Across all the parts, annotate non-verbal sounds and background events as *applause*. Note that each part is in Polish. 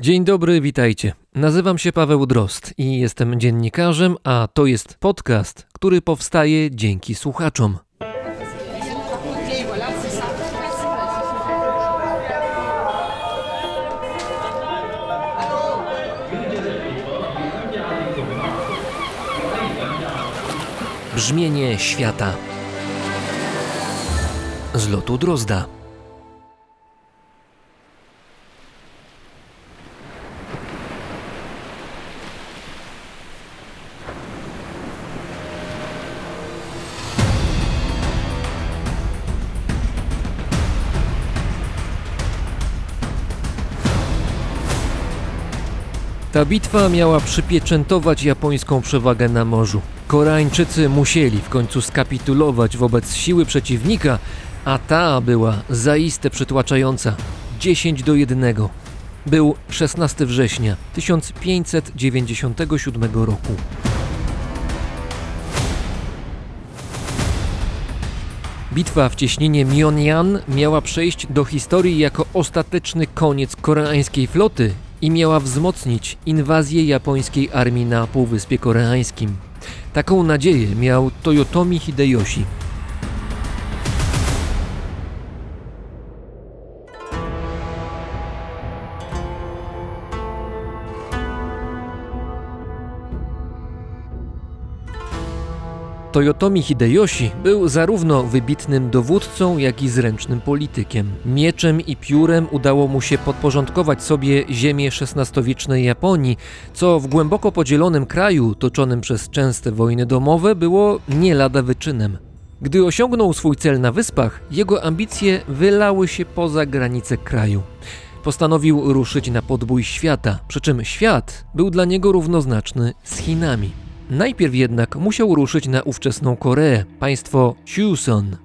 Dzień dobry, witajcie. Nazywam się Paweł Drost i jestem dziennikarzem, a to jest podcast, który powstaje dzięki słuchaczom. Brzmienie świata z lotu Drozda. Ta bitwa miała przypieczętować japońską przewagę na morzu. Koreańczycy musieli w końcu skapitulować wobec siły przeciwnika, a ta była zaiste przytłaczająca 10 do 1. Był 16 września 1597 roku. Bitwa w cieśninie Myeonjan miała przejść do historii jako ostateczny koniec koreańskiej floty i miała wzmocnić inwazję japońskiej armii na Półwyspie Koreańskim. Taką nadzieję miał Toyotomi Hideyoshi. Toyotomi Hideyoshi był zarówno wybitnym dowódcą, jak i zręcznym politykiem. Mieczem i piórem udało mu się podporządkować sobie ziemię XVI-wiecznej Japonii, co w głęboko podzielonym kraju, toczonym przez częste wojny domowe, było nie lada wyczynem. Gdy osiągnął swój cel na wyspach, jego ambicje wylały się poza granice kraju. Postanowił ruszyć na podbój świata, przy czym świat był dla niego równoznaczny z Chinami. Najpierw jednak musiał ruszyć na ówczesną Koreę, państwo Chuseon.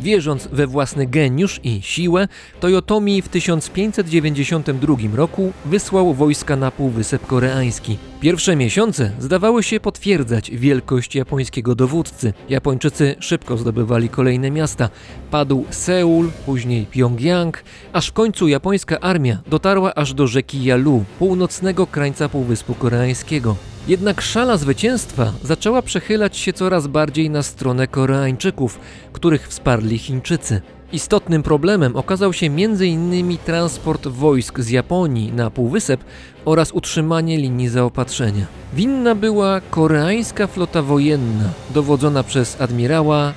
Wierząc we własny geniusz i siłę, Toyotomi w 1592 roku wysłał wojska na Półwysep Koreański. Pierwsze miesiące zdawały się potwierdzać wielkość japońskiego dowódcy. Japończycy szybko zdobywali kolejne miasta. Padł Seul, później Pjongjang, aż w końcu japońska armia dotarła aż do rzeki Yalu, północnego krańca Półwyspu Koreańskiego. Jednak szala zwycięstwa zaczęła przechylać się coraz bardziej na stronę Koreańczyków, których wsparli Chińczycy. Istotnym problemem okazał się m.in. transport wojsk z Japonii na Półwysep oraz utrzymanie linii zaopatrzenia. Winna była koreańska flota wojenna, dowodzona przez admirała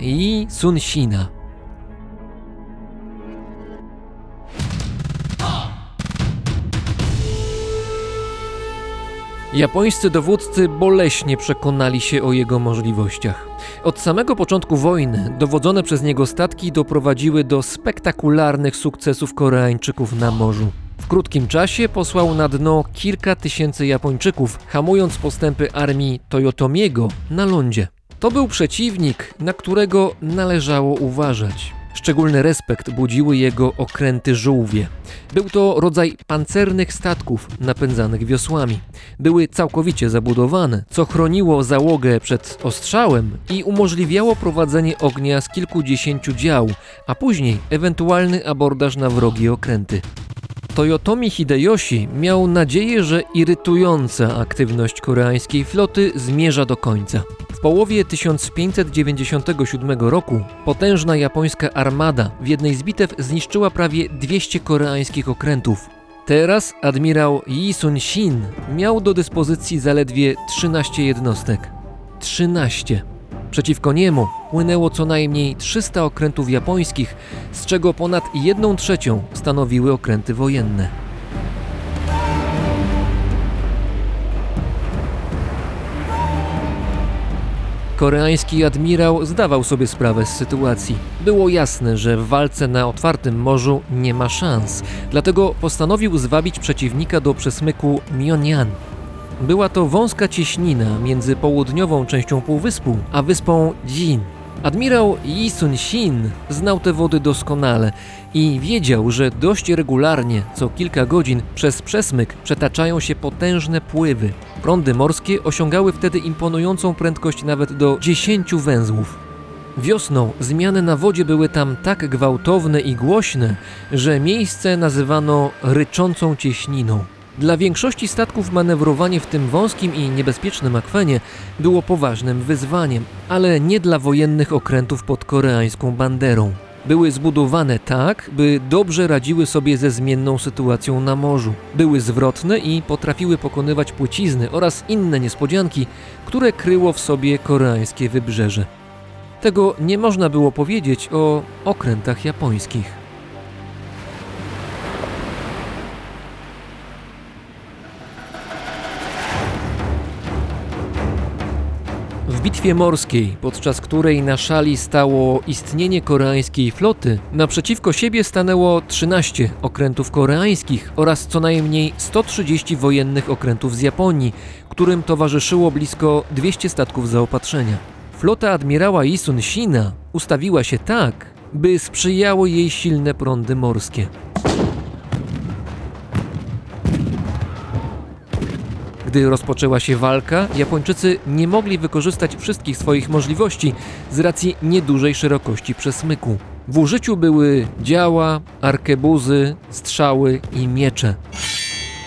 i Sun Japońscy dowódcy boleśnie przekonali się o jego możliwościach. Od samego początku wojny dowodzone przez niego statki doprowadziły do spektakularnych sukcesów Koreańczyków na morzu. W krótkim czasie posłał na dno kilka tysięcy Japończyków, hamując postępy armii Toyotomiego na lądzie. To był przeciwnik, na którego należało uważać. Szczególny respekt budziły jego okręty żółwie. Był to rodzaj pancernych statków napędzanych wiosłami. Były całkowicie zabudowane, co chroniło załogę przed ostrzałem i umożliwiało prowadzenie ognia z kilkudziesięciu dział, a później ewentualny abordaż na wrogie okręty. Toyotomi Hideyoshi miał nadzieję, że irytująca aktywność koreańskiej floty zmierza do końca. W połowie 1597 roku potężna japońska armada w jednej z bitew zniszczyła prawie 200 koreańskich okrętów. Teraz admirał Yi Sun-shin miał do dyspozycji zaledwie 13 jednostek. 13. Przeciwko niemu płynęło co najmniej 300 okrętów japońskich, z czego ponad 1 trzecią stanowiły okręty wojenne. Koreański admirał zdawał sobie sprawę z sytuacji. Było jasne, że w walce na otwartym morzu nie ma szans, dlatego postanowił zwabić przeciwnika do przesmyku Myeonjan. Była to wąska cieśnina między południową częścią półwyspu a wyspą Jin. Admirał Yi Sun-sin znał te wody doskonale i wiedział, że dość regularnie, co kilka godzin, przez przesmyk przetaczają się potężne pływy. Prądy morskie osiągały wtedy imponującą prędkość nawet do 10 węzłów. Wiosną zmiany na wodzie były tam tak gwałtowne i głośne, że miejsce nazywano ryczącą cieśniną. Dla większości statków manewrowanie w tym wąskim i niebezpiecznym akwenie było poważnym wyzwaniem, ale nie dla wojennych okrętów pod koreańską banderą. Były zbudowane tak, by dobrze radziły sobie ze zmienną sytuacją na morzu. Były zwrotne i potrafiły pokonywać płycizny oraz inne niespodzianki, które kryło w sobie koreańskie wybrzeże. Tego nie można było powiedzieć o okrętach japońskich. W bitwie morskiej, podczas której na szali stało istnienie koreańskiej floty, naprzeciwko siebie stanęło 13 okrętów koreańskich oraz co najmniej 130 wojennych okrętów z Japonii, którym towarzyszyło blisko 200 statków zaopatrzenia. Flota admirała Isun Shina ustawiła się tak, by sprzyjały jej silne prądy morskie. Gdy rozpoczęła się walka, Japończycy nie mogli wykorzystać wszystkich swoich możliwości z racji niedużej szerokości przesmyku. W użyciu były działa, arkebuzy, strzały i miecze.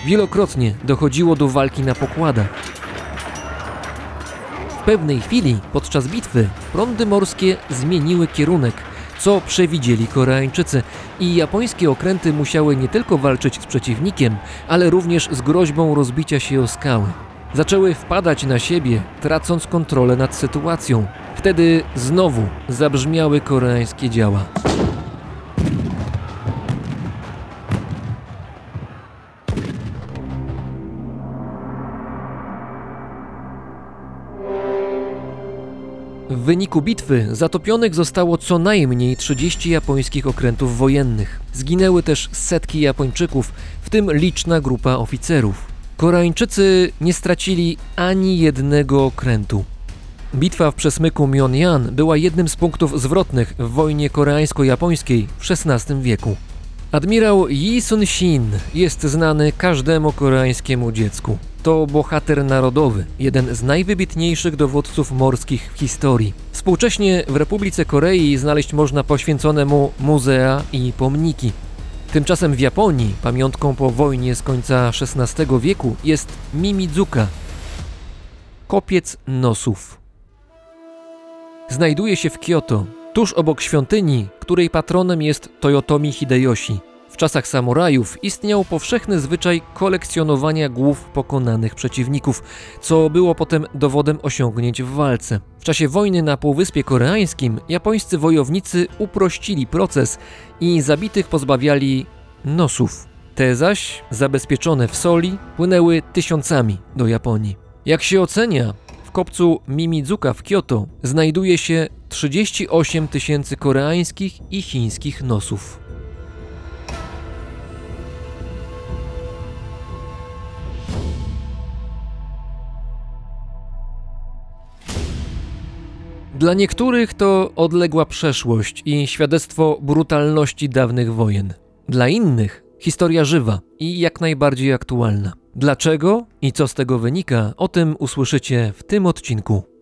Wielokrotnie dochodziło do walki na pokładach. W pewnej chwili podczas bitwy prądy morskie zmieniły kierunek, co przewidzieli Koreańczycy i japońskie okręty musiały nie tylko walczyć z przeciwnikiem, ale również z groźbą rozbicia się o skały. Zaczęły wpadać na siebie, tracąc kontrolę nad sytuacją. Wtedy znowu zabrzmiały koreańskie działa. Wyniku bitwy zatopionych zostało co najmniej 30 japońskich okrętów wojennych. Zginęły też setki Japończyków, w tym liczna grupa oficerów. Koreańczycy nie stracili ani jednego okrętu. Bitwa w przesmyku Myeonjan była jednym z punktów zwrotnych w wojnie koreańsko-japońskiej w XVI wieku. Admirał Yi Sun-shin jest znany każdemu koreańskiemu dziecku. To bohater narodowy, jeden z najwybitniejszych dowódców morskich w historii. Współcześnie w Republice Korei znaleźć można poświęcone mu muzea i pomniki. Tymczasem w Japonii pamiątką po wojnie z końca XVI wieku jest Mimizuka, kopiec nosów. Znajduje się w Kyoto, tuż obok świątyni, której patronem jest Toyotomi Hideyoshi. W czasach samurajów istniał powszechny zwyczaj kolekcjonowania głów pokonanych przeciwników, co było potem dowodem osiągnięć w walce. W czasie wojny na Półwyspie Koreańskim japońscy wojownicy uprościli proces i zabitych pozbawiali nosów. Te zaś, zabezpieczone w soli, płynęły tysiącami do Japonii. Jak się ocenia, w kopcu Mimizuka w Kyoto znajduje się 38 tysięcy koreańskich i chińskich nosów. Dla niektórych to odległa przeszłość i świadectwo brutalności dawnych wojen. Dla innych historia żywa i jak najbardziej aktualna. Dlaczego i co z tego wynika, o tym usłyszycie w tym odcinku.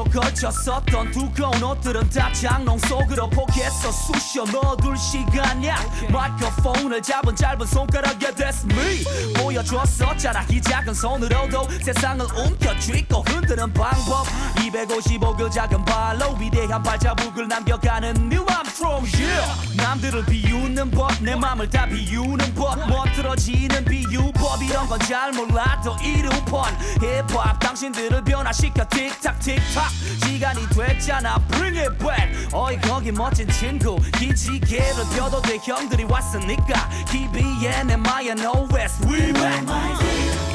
래도록 걸쳤었던 두꺼운 옷들은 다 장롱 속으로 포개서 쑤셔 넣어둘 시간이야. 마이크로폰을 잡은 짧은 손가락에 that's me. 보여줬었잖아. 이 작은 손으로도 세상을 움켜쥐고 흔드는 방법. 255그 작은 발로 위대한 발자국을 남겨가는 New Armstrong yeah 남들을 비웃는 법 내 맘을 다 비우는 법. 멋들어지는 비유법 이런 건 잘 몰라도 이루펀 힙합 당신들을 변화시켜 틱탁 틱탁 시간이 됐잖아? Bring it back. 어이 거기 멋진 친구. 기지개를 펴도 돼. 형들이 왔으니까. KBN MINOS we back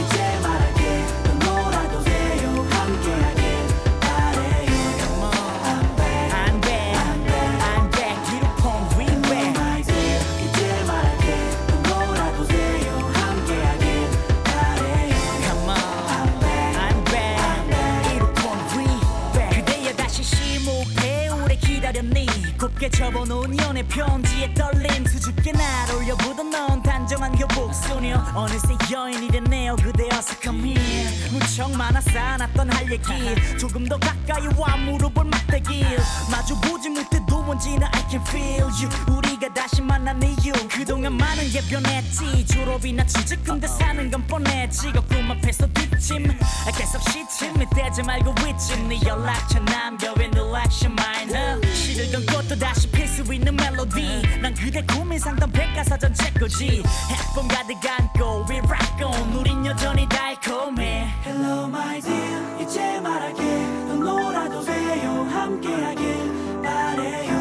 소녀 어느새 여인이 됐네요. 그대 어서 come here 무척 많아 쌓아놨던 할 얘기. 조금 더 가까이 와 무릎을 맞대길 마주보지 못해도 뭔지는 I can feel you. 우리가 다시 만난 이유. 그동안 많은 게 변했지. 졸업이나 취직 근데 사는 건 뻔했지 거꿈 앞에서 뒷짐 계속 시침이 되지 말고 위침. 네 연락처 남겨 왜 no action mind 시들던 것도 다시 필 수 있는 멜로디. 난 그대 고민 상담 백과사전 책거지. 해봄 가득 안고 we rock on. 우린 여전히 달콤해. Hello my dear. 이제 말할게 또 놀아도세요. 함께하길 바래요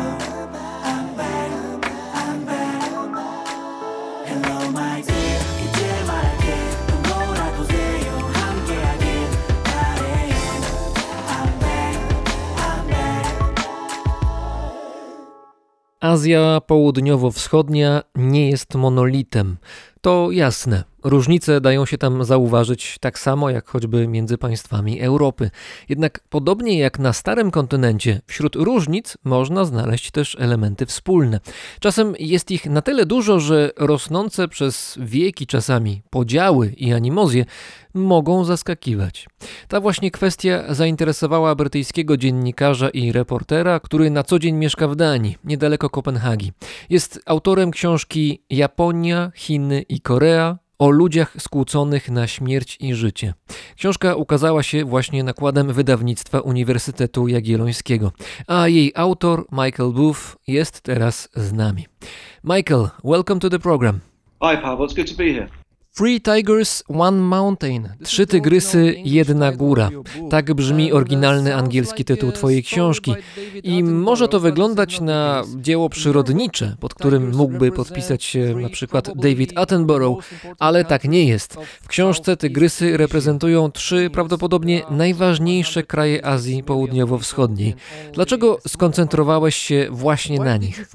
Azja Południowo-Wschodnia nie jest monolitem. To jasne. Różnice dają się tam zauważyć tak samo jak choćby między państwami Europy. Jednak podobnie jak na starym kontynencie, wśród różnic można znaleźć też elementy wspólne. Czasem jest ich na tyle dużo, że rosnące przez wieki czasami podziały i animozje mogą zaskakiwać. Ta właśnie kwestia zainteresowała brytyjskiego dziennikarza i reportera, który na co dzień mieszka w Danii, niedaleko Kopenhagi. Jest autorem książki Japonia, Chiny i Korea o ludziach skłóconych na śmierć i życie. Książka ukazała się właśnie nakładem wydawnictwa Uniwersytetu Jagiellońskiego, a jej autor, Michael Booth, jest teraz z nami. Michael, welcome to the program. Hi, Pavel. It's good to be here. Three Tigers, One Mountain. Trzy tygrysy, jedna góra. Tak brzmi oryginalny angielski tytuł Twojej książki. I może to wyglądać na dzieło przyrodnicze, pod którym mógłby podpisać się na przykład David Attenborough, ale tak nie jest. W książce tygrysy reprezentują trzy prawdopodobnie najważniejsze kraje Azji Południowo-Wschodniej. Dlaczego skoncentrowałeś się właśnie na nich?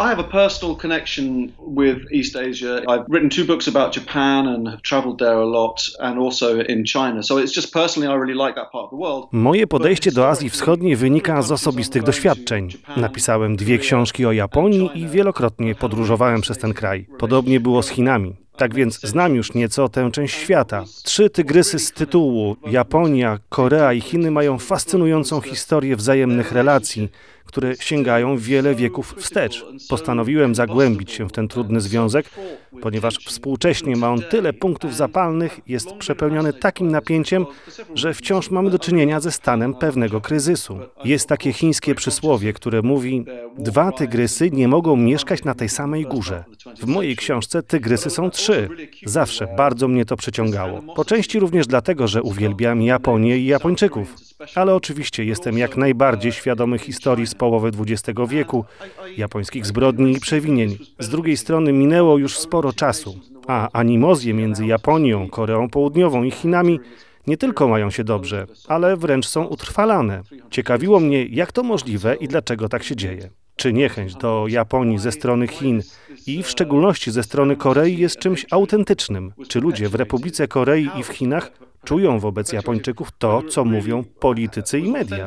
I have a personal connection with East Asia. I've written two books about Japan and have traveled there a lot, and also in China. So it's just personally, I really like that part of the world. Moje podejście do Azji Wschodniej wynika z osobistych doświadczeń. Napisałem dwie książki o Japonii i wielokrotnie podróżowałem przez ten kraj. Podobnie było z Chinami. Tak więc znam już nieco tę część świata. Trzy tygrysy z tytułu Japonia, Korea i Chiny mają fascynującą historię wzajemnych relacji, które sięgają wiele wieków wstecz. Postanowiłem zagłębić się w ten trudny związek, ponieważ współcześnie ma on tyle punktów zapalnych, jest przepełniony takim napięciem, że wciąż mamy do czynienia ze stanem pewnego kryzysu. Jest takie chińskie przysłowie, które mówi: Dwa tygrysy nie mogą mieszkać na tej samej górze. W mojej książce tygrysy są trzy. Zawsze bardzo mnie to przyciągało. Po części również dlatego, że uwielbiam Japonię i Japończyków. Ale oczywiście jestem jak najbardziej świadomy historii z połowy XX wieku, japońskich zbrodni i przewinień. Z drugiej strony minęło już sporo czasu, a animozje między Japonią, Koreą Południową i Chinami nie tylko mają się dobrze, ale wręcz są utrwalane. Ciekawiło mnie, jak to możliwe i dlaczego tak się dzieje. Czy niechęć do Japonii ze strony Chin i w szczególności ze strony Korei jest czymś autentycznym? Czy ludzie w Republice Korei i w Chinach Czują wobec Japończyków to, co mówią politycy i media.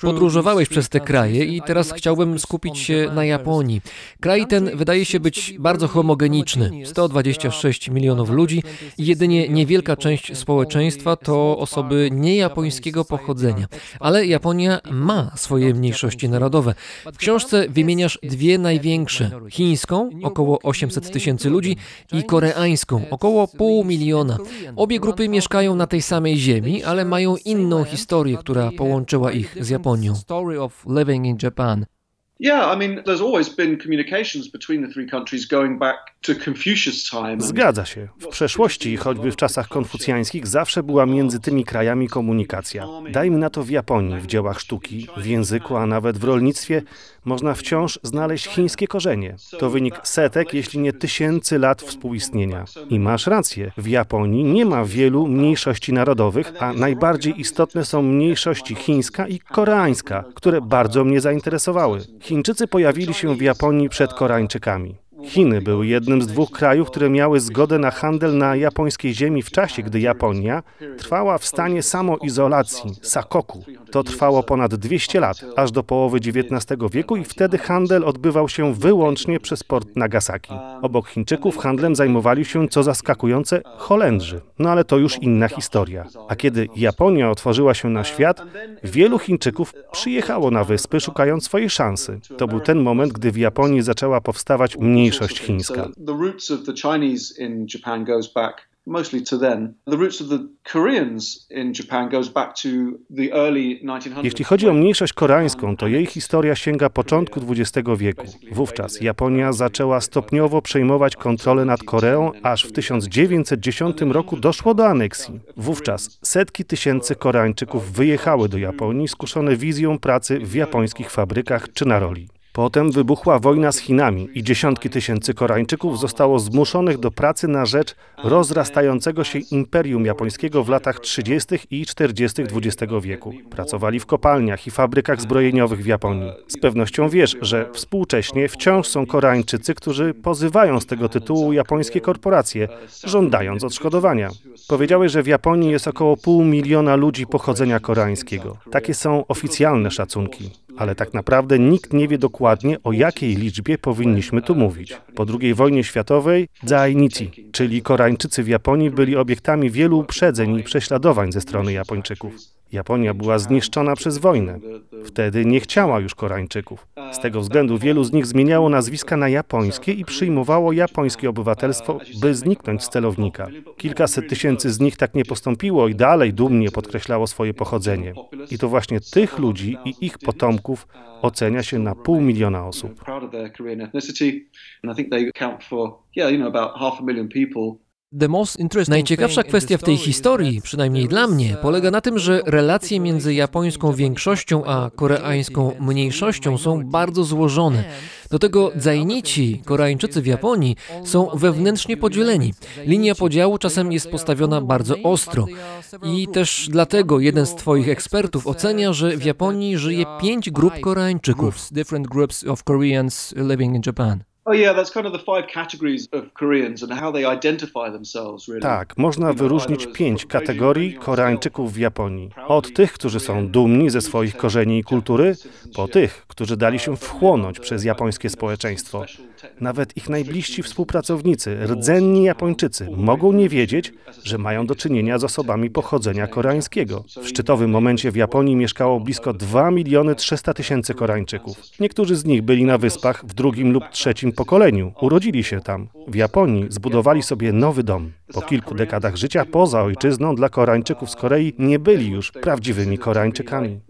Podróżowałeś przez te kraje i teraz chciałbym skupić się na Japonii. Kraj ten wydaje się być bardzo homogeniczny. 126 milionów ludzi i jedynie niewielka część społeczeństwa to osoby niejapońskiego pochodzenia. Ale Japonia ma swoje mniejszości narodowe. W książce wymieniasz dwie największe: chińską, około 800 tysięcy ludzi, i koreańską, około pół miliona. Obie grupy mieszkają na tej samej ziemi, ale mają inną historię, która połączyła ich z Japonią. Zgadza się. W przeszłości, choćby w czasach konfucjańskich, zawsze była między tymi krajami komunikacja. Dajmy na to w Japonii, w dziełach sztuki, w języku, a nawet w rolnictwie można wciąż znaleźć chińskie korzenie. To wynik setek, jeśli nie tysięcy lat współistnienia. I masz rację, w Japonii nie ma wielu mniejszości narodowych, a najbardziej istotne są mniejszości chińska i koreańska, które bardzo mnie zainteresowały. Chińczycy pojawili się w Japonii przed Koreańczykami. Chiny były jednym z dwóch krajów, które miały zgodę na handel na japońskiej ziemi w czasie, gdy Japonia trwała w stanie samoizolacji, sakoku. To trwało ponad 200 lat, aż do połowy XIX wieku i wtedy handel odbywał się wyłącznie przez port Nagasaki. Obok Chińczyków handlem zajmowali się, co zaskakujące, Holendrzy. No ale to już inna historia. A kiedy Japonia otworzyła się na świat, wielu Chińczyków przyjechało na wyspy, szukając swojej szansy. To był ten moment, gdy w Japonii zaczęła powstawać mniejszość chińska. So the roots of the Chinese in Japan goes back mostly to then. The roots of the Koreans in Japan goes back to the early 1900s. Jeśli chodzi o mniejszość koreańską, to jej historia sięga początku XX wieku. Wówczas Japonia zaczęła stopniowo przejmować kontrolę nad Koreą, aż w 1910 roku doszło do aneksji. Wówczas setki tysięcy Koreańczyków wyjechały do Japonii, skuszone wizją pracy w japońskich fabrykach czy na roli. Potem wybuchła wojna z Chinami i dziesiątki tysięcy Koreańczyków zostało zmuszonych do pracy na rzecz rozrastającego się imperium japońskiego w latach 30. i 40. XX wieku. Pracowali w kopalniach i fabrykach zbrojeniowych w Japonii. Z pewnością wiesz, że współcześnie wciąż są Koreańczycy, którzy pozywają z tego tytułu japońskie korporacje, żądając odszkodowania. Powiedziałeś, że w Japonii jest około pół miliona ludzi pochodzenia koreańskiego. Takie są oficjalne szacunki ale tak naprawdę nikt nie wie dokładnie, o jakiej liczbie powinniśmy tu mówić. Po II wojnie światowej Zainichi, czyli Koreańczycy w Japonii, byli obiektami wielu uprzedzeń i prześladowań ze strony Japończyków. Japonia była zniszczona przez wojnę. Wtedy nie chciała już Koreańczyków. Z tego względu wielu z nich zmieniało nazwiska na japońskie i przyjmowało japońskie obywatelstwo, by zniknąć z celownika. Kilkaset tysięcy z nich tak nie postąpiło i dalej dumnie podkreślało swoje pochodzenie. I to właśnie tych ludzi i ich potomków ocenia się na pół miliona osób. Najciekawsza kwestia w tej historii, przynajmniej dla mnie, polega na tym, że relacje między japońską większością a koreańską mniejszością są bardzo złożone. Do tego Zainici, Koreańczycy w Japonii, są wewnętrznie podzieleni. Linia podziału czasem jest postawiona bardzo ostro. I też dlatego jeden z Twoich ekspertów ocenia, że w Japonii żyje pięć grup Koreańczyków. Oh yeah, that's kind of the five categories of Koreans and how they identify themselves really. Tak, można wyróżnić pięć kategorii Koreańczyków w Japonii. Od tych, którzy są dumni ze swoich korzeni i kultury, po tych, którzy dali się wchłonąć przez japońskie społeczeństwo. Nawet ich najbliżsi współpracownicy, rdzenni Japończycy, mogą nie wiedzieć, że mają do czynienia z osobami pochodzenia koreańskiego. W szczytowym momencie w Japonii mieszkało blisko 2 miliony 300 tysięcy Koreańczyków. Niektórzy z nich byli na wyspach w drugim lub trzecim pokoleniu. Urodzili się tam. W Japonii zbudowali sobie nowy dom. Po kilku dekadach życia poza ojczyzną dla Koreańczyków z Korei nie byli już prawdziwymi Koreańczykami.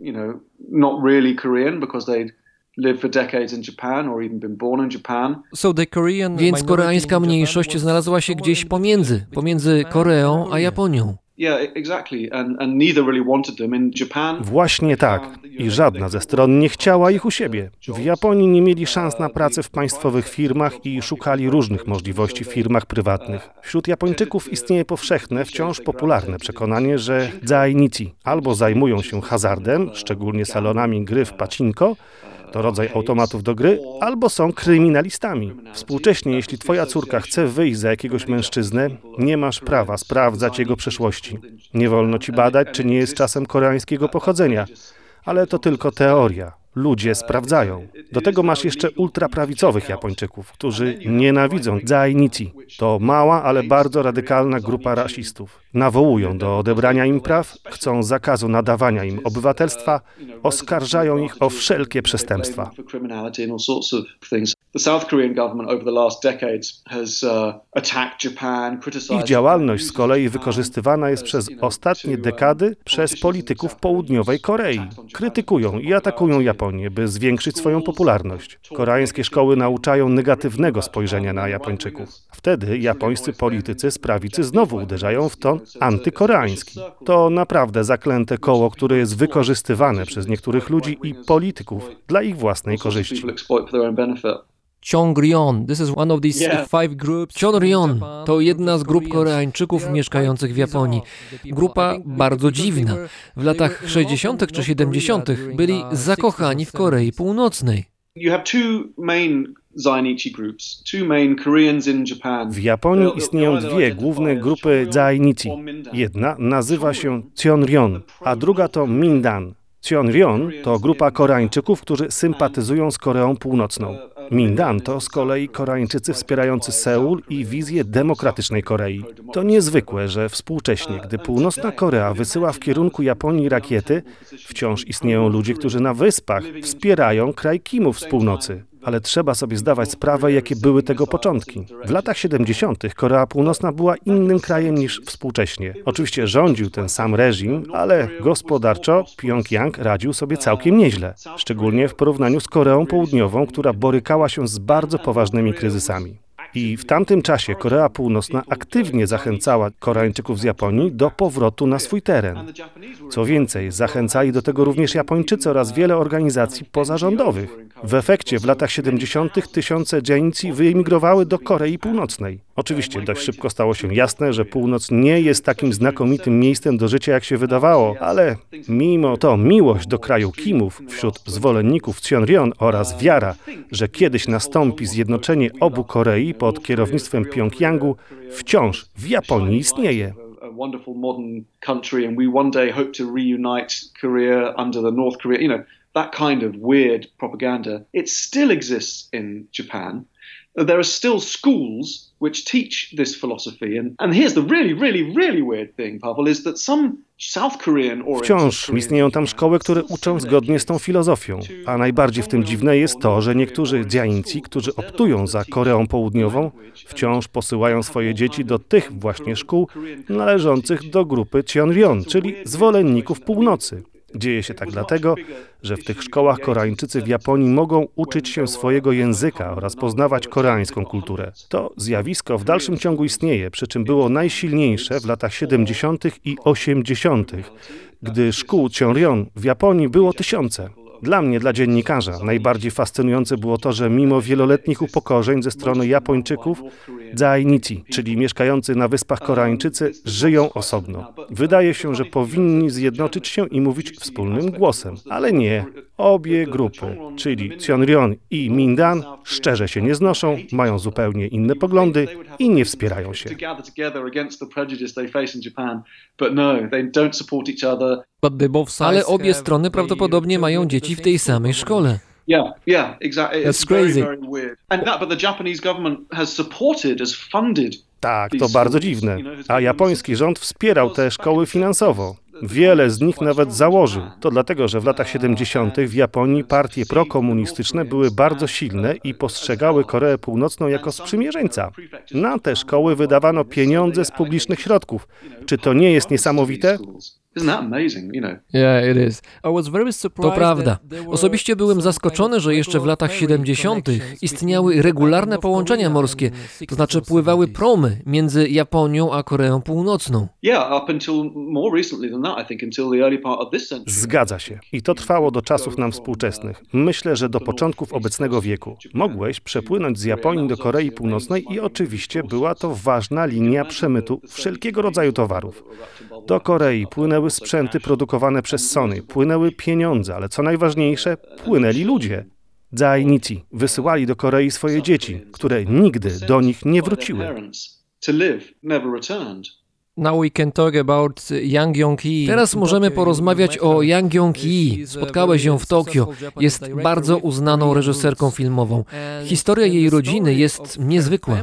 Więc koreańska mniejszość znalazła się gdzieś pomiędzy, pomiędzy Koreą a Japonią. Właśnie tak. I żadna ze stron nie chciała ich u siebie. W Japonii nie mieli szans na pracę w państwowych firmach i szukali różnych możliwości w firmach prywatnych. Wśród Japończyków istnieje powszechne, wciąż popularne przekonanie, że zainici albo zajmują się hazardem, szczególnie salonami gry w pacinko, to rodzaj automatów do gry, albo są kryminalistami. Współcześnie, jeśli twoja córka chce wyjść za jakiegoś mężczyznę, nie masz prawa sprawdzać jego przeszłości. Nie wolno ci badać, czy nie jest czasem koreańskiego pochodzenia. Ale to tylko teoria. Ludzie sprawdzają. Do tego masz jeszcze ultraprawicowych Japończyków, którzy nienawidzą Zainichi. To mała, ale bardzo radykalna grupa rasistów. Nawołują do odebrania im praw, chcą zakazu nadawania im obywatelstwa, oskarżają ich o wszelkie przestępstwa. Ich działalność z kolei wykorzystywana jest przez ostatnie dekady przez polityków południowej Korei. Krytykują i atakują Japonię, by zwiększyć swoją popularność. Koreańskie szkoły nauczają negatywnego spojrzenia na Japończyków. Wtedy japońscy politycy z prawicy znowu uderzają w ton antykoreański. To naprawdę zaklęte koło, które jest wykorzystywane przez niektórych ludzi i polityków dla ich własnej korzyści. Cheongryeon, this is one of these Yeah. five groups. Cheonryeon to jedna z grup Koreańczyków mieszkających w Japonii. Grupa bardzo dziwna. W latach 60. czy 70. byli zakochani w Korei Północnej. You have two main Zainichi groups, two main Koreans in Japan. W Japonii istnieją dwie główne grupy Zainichi. Jedna nazywa się Cheonryon, a druga to Mindan. Cheonryon to grupa Koreańczyków, którzy sympatyzują z Koreą Północną. Mindan to z kolei Koreańczycy wspierający Seul i wizję demokratycznej Korei. To niezwykłe, że współcześnie, gdy północna Korea wysyła w kierunku Japonii rakiety, wciąż istnieją ludzie, którzy na wyspach wspierają kraj Kimów z północy. Ale trzeba sobie zdawać sprawę, jakie były tego początki. W latach 70. Korea Północna była innym krajem niż współcześnie. Oczywiście rządził ten sam reżim, ale gospodarczo Pjongjang radził sobie całkiem nieźle. Szczególnie w porównaniu z Koreą Południową, która borykała się z bardzo poważnymi kryzysami. I w tamtym czasie Korea Północna aktywnie zachęcała Koreańczyków z Japonii do powrotu na swój teren. Co więcej, zachęcali do tego również Japończycy oraz wiele organizacji pozarządowych. W efekcie w latach 70. tysiące Jainci wyemigrowały do Korei Północnej. Oczywiście dość szybko stało się jasne, że północ nie jest takim znakomitym miejscem do życia, jak się wydawało, ale mimo to miłość do kraju Kimów wśród zwolenników Cheonryon oraz wiara, że kiedyś nastąpi zjednoczenie obu Korei pod kierownictwem Pjongjangu, wciąż w Japonii istnieje. that kind of weird propaganda. It still exists in Japan. There are still schools which teach this philosophy. And, and here's the really, really, really weird thing, Pavel, is that some Wciąż istnieją tam szkoły, które uczą zgodnie z tą filozofią. A najbardziej w tym dziwne jest to, że niektórzy dziańci, którzy optują za Koreą Południową, wciąż posyłają swoje dzieci do tych właśnie szkół należących do grupy Cheonryon, czyli zwolenników północy. Dzieje się tak dlatego, że w tych szkołach Koreańczycy w Japonii mogą uczyć się swojego języka oraz poznawać koreańską kulturę. To zjawisko w dalszym ciągu istnieje, przy czym było najsilniejsze w latach 70. i 80., gdy szkół Cheonryon w Japonii było tysiące. Dla mnie, dla dziennikarza, najbardziej fascynujące było to, że mimo wieloletnich upokorzeń ze strony Japończyków, Zainichi, czyli mieszkający na wyspach Koreańczycy, żyją osobno. Wydaje się, że powinni zjednoczyć się i mówić wspólnym głosem, ale nie. Obie grupy, czyli Cheonryon i Mindan, szczerze się nie znoszą, mają zupełnie inne poglądy i nie wspierają się. Ale obie strony prawdopodobnie mają dzieci w tej samej szkole. Yeah, yeah, exactly. That's It's very, crazy. very weird. And that, but the Japanese government has supported, has funded. Tak, to bardzo dziwne. A japoński rząd wspierał te szkoły finansowo. Wiele z nich nawet założył. To dlatego, że w latach 70. w Japonii partie prokomunistyczne były bardzo silne i postrzegały Koreę Północną jako sprzymierzeńca. Na te szkoły wydawano pieniądze z publicznych środków. Czy to nie jest niesamowite? Isn't that amazing? You know. To prawda. Osobiście byłem zaskoczony, że jeszcze w latach 70. istniały regularne połączenia morskie, to znaczy pływały promy między Japonią a Koreą Północną. Yeah, up until more recently than that, I think, until the early part of this century. Zgadza się. I to trwało do czasów nam współczesnych. Myślę, że do początków obecnego wieku. Mogłeś przepłynąć z Japonii do Korei Północnej i oczywiście była to ważna linia przemytu wszelkiego rodzaju towarów. Do Korei płynęły sprzęty produkowane przez Sony, płynęły pieniądze, ale co najważniejsze, płynęli ludzie. Zainichi wysyłali do Korei swoje dzieci, które nigdy do nich nie wróciły. To live never returned. Now we can talk about Yang Yong-hee. Teraz możemy porozmawiać o Yang Yong-hee. Spotkałeś ją w Tokio. Jest bardzo uznaną reżyserką filmową. Historia jej rodziny jest niezwykła.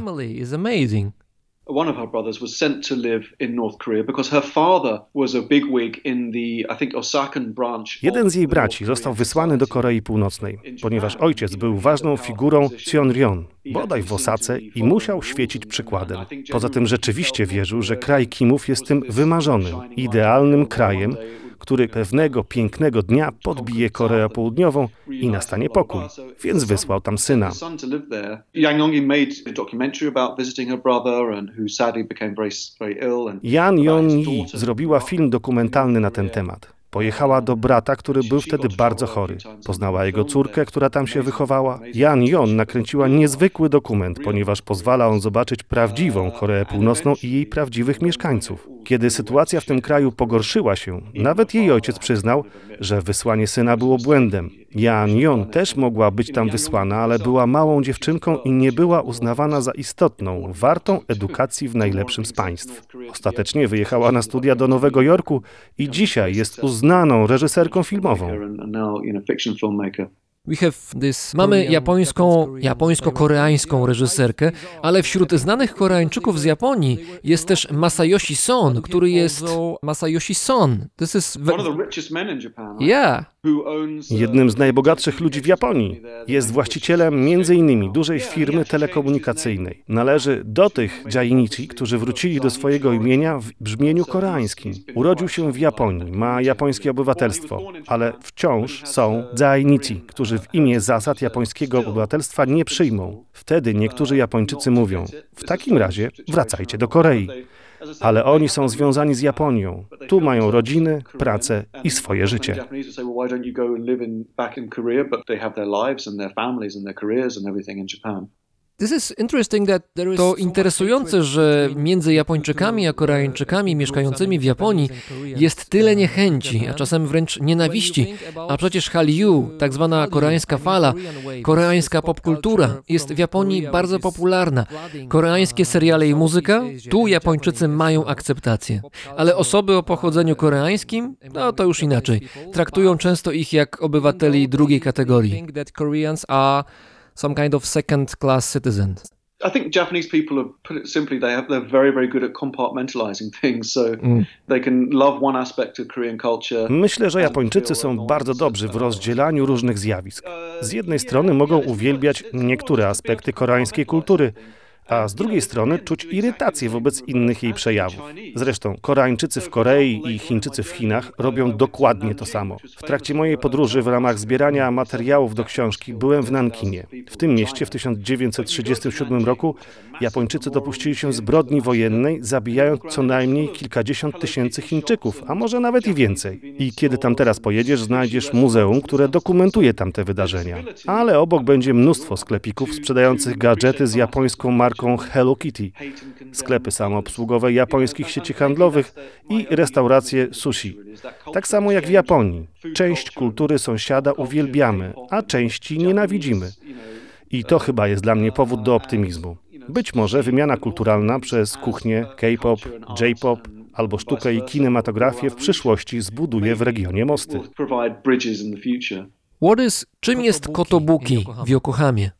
One of her brothers was sent to live in North Korea because her father was a bigwig in the, I think, Osakan branch. Jeden z jej braci został wysłany do. Korei Północnej, ponieważ ojciec był ważną figurą Seonryon, bodaj w Osace i musiał świecić przykładem. Poza tym rzeczywiście wierzył, że kraj Kimów jest tym wymarzonym, idealnym krajem, który pewnego pięknego dnia podbije Koreę Południową i nastanie pokój, więc wysłał tam syna. Yon-yi daughter. zrobiła film dokumentalny na ten temat. Pojechała do brata, który był wtedy bardzo chory. Poznała jego córkę, która tam się wychowała. Yan Yon nakręciła niezwykły dokument, ponieważ pozwala on zobaczyć prawdziwą Koreę Północną i jej prawdziwych mieszkańców. Kiedy sytuacja w tym kraju pogorszyła się, nawet jej ojciec przyznał, że wysłanie syna było błędem. Yon też mogła być tam wysłana, ale była małą dziewczynką i nie była uznawana za istotną, wartą edukacji w najlepszym z państw. Ostatecznie wyjechała na studia do Nowego Jorku i dzisiaj jest uznaną reżyserką filmową. Mamy japońską, japońsko-koreańską reżyserkę, ale wśród znanych Koreańczyków z Japonii jest też Masayoshi Son, który jest Masayoshi Son. This is One of the richest men in Japan. right? yeah. Uh, Jednym z najbogatszych ludzi w Japonii. Jest właścicielem m.in. dużej firmy telekomunikacyjnej. Należy do tych Jainichi, którzy wrócili do swojego imienia w brzmieniu koreańskim. Urodził się w Japonii, ma japońskie obywatelstwo, ale wciąż są Jainichi, którzy w imię zasad japońskiego obywatelstwa nie przyjmą. Wtedy niektórzy Japończycy mówią, w takim razie wracajcie do Korei. Ale oni są związani z Japonią. Tu mają rodziny, pracę i swoje życie. To interesujące, że między Japończykami a Koreańczykami mieszkającymi w Japonii jest tyle niechęci, a czasem wręcz nienawiści. A przecież Hallyu, tak zwana koreańska fala, koreańska popkultura jest w Japonii bardzo popularna. Koreańskie seriale i muzyka, tu Japończycy mają akceptację. Ale osoby o pochodzeniu koreańskim, no to już inaczej. Traktują często ich jak obywateli drugiej kategorii. Some kind of second class citizens. I think Japanese people are put it simply they have they're very very good at compartmentalizing things, so they can love one aspect of Korean culture. Myślę, że Japończycy są bardzo dobrzy w rozdzielaniu różnych zjawisk. Z jednej strony mogą uwielbiać niektóre aspekty koreańskiej kultury, a z drugiej strony czuć irytację wobec innych jej przejawów. Zresztą Koreańczycy w Korei i Chińczycy w Chinach robią dokładnie to samo. W trakcie mojej podróży w ramach zbierania materiałów do książki byłem w Nankinie. W tym mieście w 1937 roku Japończycy dopuścili się zbrodni wojennej, zabijając co najmniej kilkadziesiąt tysięcy Chińczyków, a może nawet i więcej. I kiedy tam teraz pojedziesz, znajdziesz muzeum, które dokumentuje tamte wydarzenia. Ale obok będzie mnóstwo sklepików sprzedających gadżety z japońską marką Hello Kitty, sklepy samoobsługowe japońskich sieci handlowych i restauracje sushi. Tak samo jak w Japonii. Część kultury sąsiada uwielbiamy, a części nienawidzimy. I to chyba jest dla mnie powód do optymizmu. Być może wymiana kulturalna przez kuchnię, K-pop, J-pop albo sztukę i kinematografię w przyszłości zbuduje w regionie mosty. What is, czym jest Kotobuki w Yokohamie?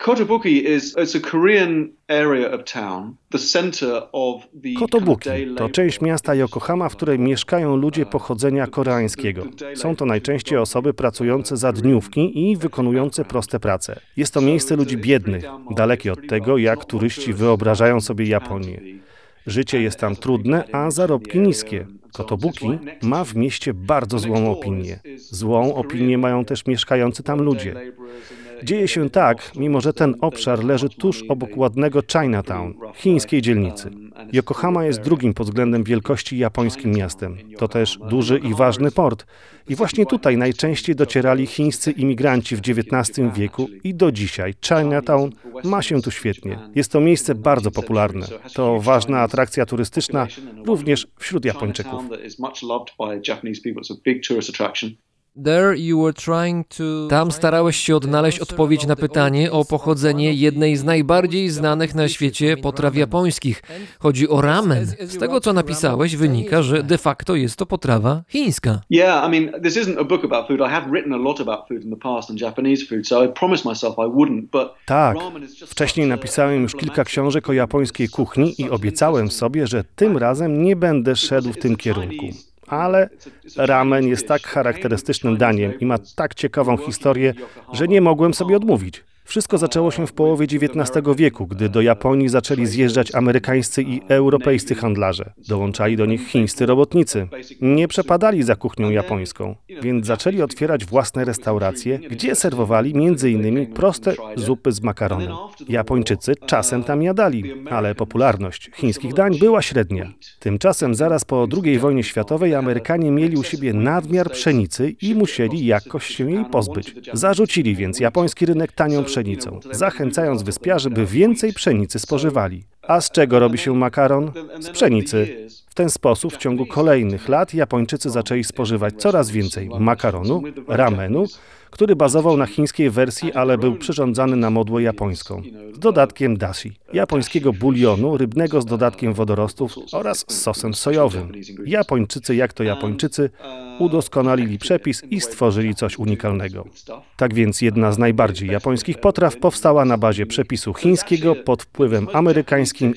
Kotobuki is it's a Korean area of town, the center of the Kotobuki kind of day to część miasta Yokohama, w której mieszkają ludzie pochodzenia koreańskiego. Są to najczęściej osoby pracujące za dniówki i wykonujące proste prace. Jest to miejsce ludzi biednych, dalekie od tego, jak turyści wyobrażają sobie Japonię. Życie jest tam trudne, a zarobki niskie. Kotobuki ma w mieście bardzo złą opinię. Złą opinię mają też mieszkający tam ludzie. Dzieje się tak, mimo że ten obszar leży tuż obok ładnego Chinatown, chińskiej dzielnicy. Yokohama jest drugim pod względem wielkości japońskim miastem. To też duży i ważny port. I właśnie tutaj najczęściej docierali chińscy imigranci w XIX wieku i do dzisiaj Chinatown ma się tu świetnie. Jest to miejsce bardzo popularne. To ważna atrakcja turystyczna również wśród Japończyków. Tam starałeś się odnaleźć odpowiedź na pytanie o pochodzenie jednej z najbardziej znanych na świecie potraw japońskich. Chodzi o ramen. Z tego, co napisałeś, wynika, że de facto jest to potrawa chińska. Yeah, I mean, this isn't a book about food. I have written a lot about food in the past and Japanese food, so I promised myself I wouldn't. But Tak. Wcześniej napisałem już kilka książek o japońskiej kuchni i obiecałem sobie, że tym razem nie będę szedł w tym kierunku. Ale ramen jest tak charakterystycznym daniem i ma tak ciekawą historię, że nie mogłem sobie odmówić. Wszystko zaczęło się w połowie XIX wieku, gdy do Japonii zaczęli zjeżdżać amerykańscy i europejscy handlarze. Dołączali do nich chińscy robotnicy. Nie przepadali za kuchnią japońską, więc zaczęli otwierać własne restauracje, gdzie serwowali m.in. proste zupy z makaronem. Japończycy czasem tam jadali, ale popularność chińskich dań była średnia. Tymczasem zaraz po II wojnie światowej Amerykanie mieli u siebie nadmiar pszenicy i musieli jakoś się jej pozbyć. Zarzucili więc japoński rynek tanią pszenicą, zachęcając wyspiarzy, by więcej pszenicy spożywali. A z czego robi się makaron? Z pszenicy. W ten sposób w ciągu kolejnych lat Japończycy zaczęli spożywać coraz więcej makaronu, ramenu, który bazował na chińskiej wersji, ale był przyrządzany na modłę japońską, z dodatkiem dashi, japońskiego bulionu rybnego z dodatkiem wodorostów oraz z sosem sojowym. Japończycy, jak to Japończycy, udoskonalili przepis i stworzyli coś unikalnego. Tak więc jedna z najbardziej japońskich potraw powstała na bazie przepisu chińskiego pod wpływem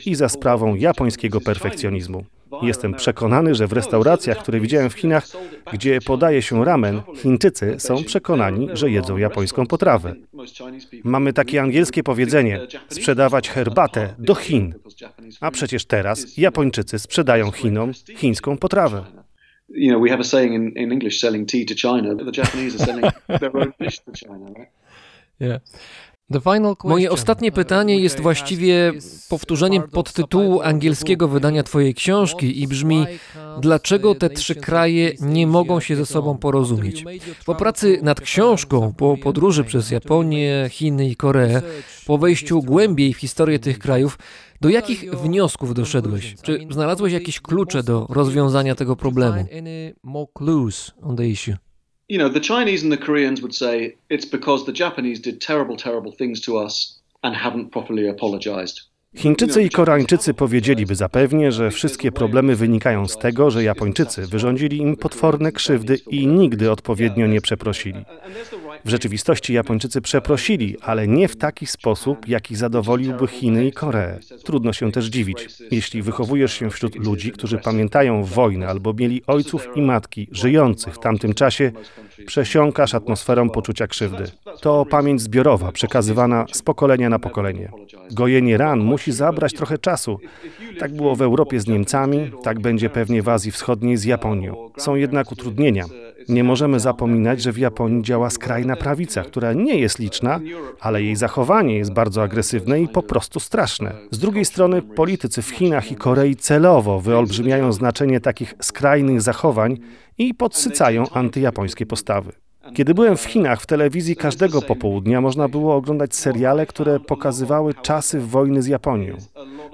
i za sprawą japońskiego perfekcjonizmu. Jestem przekonany, że w restauracjach, które widziałem w Chinach, gdzie podaje się ramen, Chińczycy są przekonani, że jedzą japońską potrawę. Mamy takie angielskie powiedzenie: sprzedawać herbatę do Chin. A przecież teraz Japończycy sprzedają Chinom chińską potrawę. you know, we have a saying in, in English, selling tea to China. The Japanese are selling their own dish to China, right? Moje ostatnie pytanie jest właściwie powtórzeniem podtytułu angielskiego wydania Twojej książki i brzmi: Dlaczego te trzy kraje nie mogą się ze sobą porozumieć? Po pracy nad książką, po podróży przez Japonię, Chiny i Koreę, po wejściu głębiej w historię tych krajów, do jakich wniosków doszedłeś? Czy znalazłeś jakieś klucze do rozwiązania tego problemu? You know, the Chinese and the Koreans would say it's because the Japanese did terrible, terrible things to us and haven't properly apologized. Chińczycy i Koreańczycy powiedzieliby zapewnie, że wszystkie problemy wynikają z tego, że Japończycy wyrządzili im potworne krzywdy i nigdy odpowiednio nie przeprosili. W rzeczywistości Japończycy przeprosili, ale nie w taki sposób, jaki zadowoliłby Chiny i Koreę. Trudno się też dziwić. Jeśli wychowujesz się wśród ludzi, którzy pamiętają wojnę albo mieli ojców i matki żyjących w tamtym czasie, przesiąkasz atmosferą poczucia krzywdy. To pamięć zbiorowa, przekazywana z pokolenia na pokolenie. Gojenie ran musi zabrać trochę czasu. Tak było w Europie z Niemcami, tak będzie pewnie w Azji Wschodniej z Japonią. Są jednak utrudnienia. Nie możemy zapominać, że w Japonii działa skrajna prawica, która nie jest liczna, ale jej zachowanie jest bardzo agresywne i po prostu straszne. Z drugiej strony politycy w Chinach i Korei celowo wyolbrzymiają znaczenie takich skrajnych zachowań i podsycają antyjapońskie postawy. Kiedy byłem w Chinach, w telewizji każdego popołudnia można było oglądać seriale, które pokazywały czasy wojny z Japonią.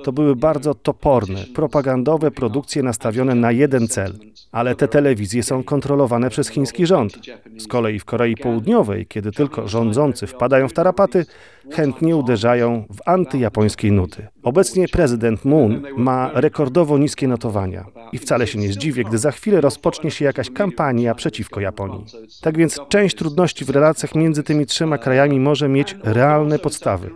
To były bardzo toporne, propagandowe produkcje nastawione na jeden cel. Ale te telewizje są kontrolowane przez chiński rząd. Z kolei w Korei Południowej, kiedy tylko rządzący wpadają w tarapaty, chętnie uderzają w antyjapońskie nuty. Obecnie prezydent Moon ma rekordowo niskie notowania i wcale się nie zdziwię, gdy za chwilę rozpocznie się jakaś kampania przeciwko Japonii. Tak więc część trudności w relacjach między tymi trzema krajami może mieć realne podstawy,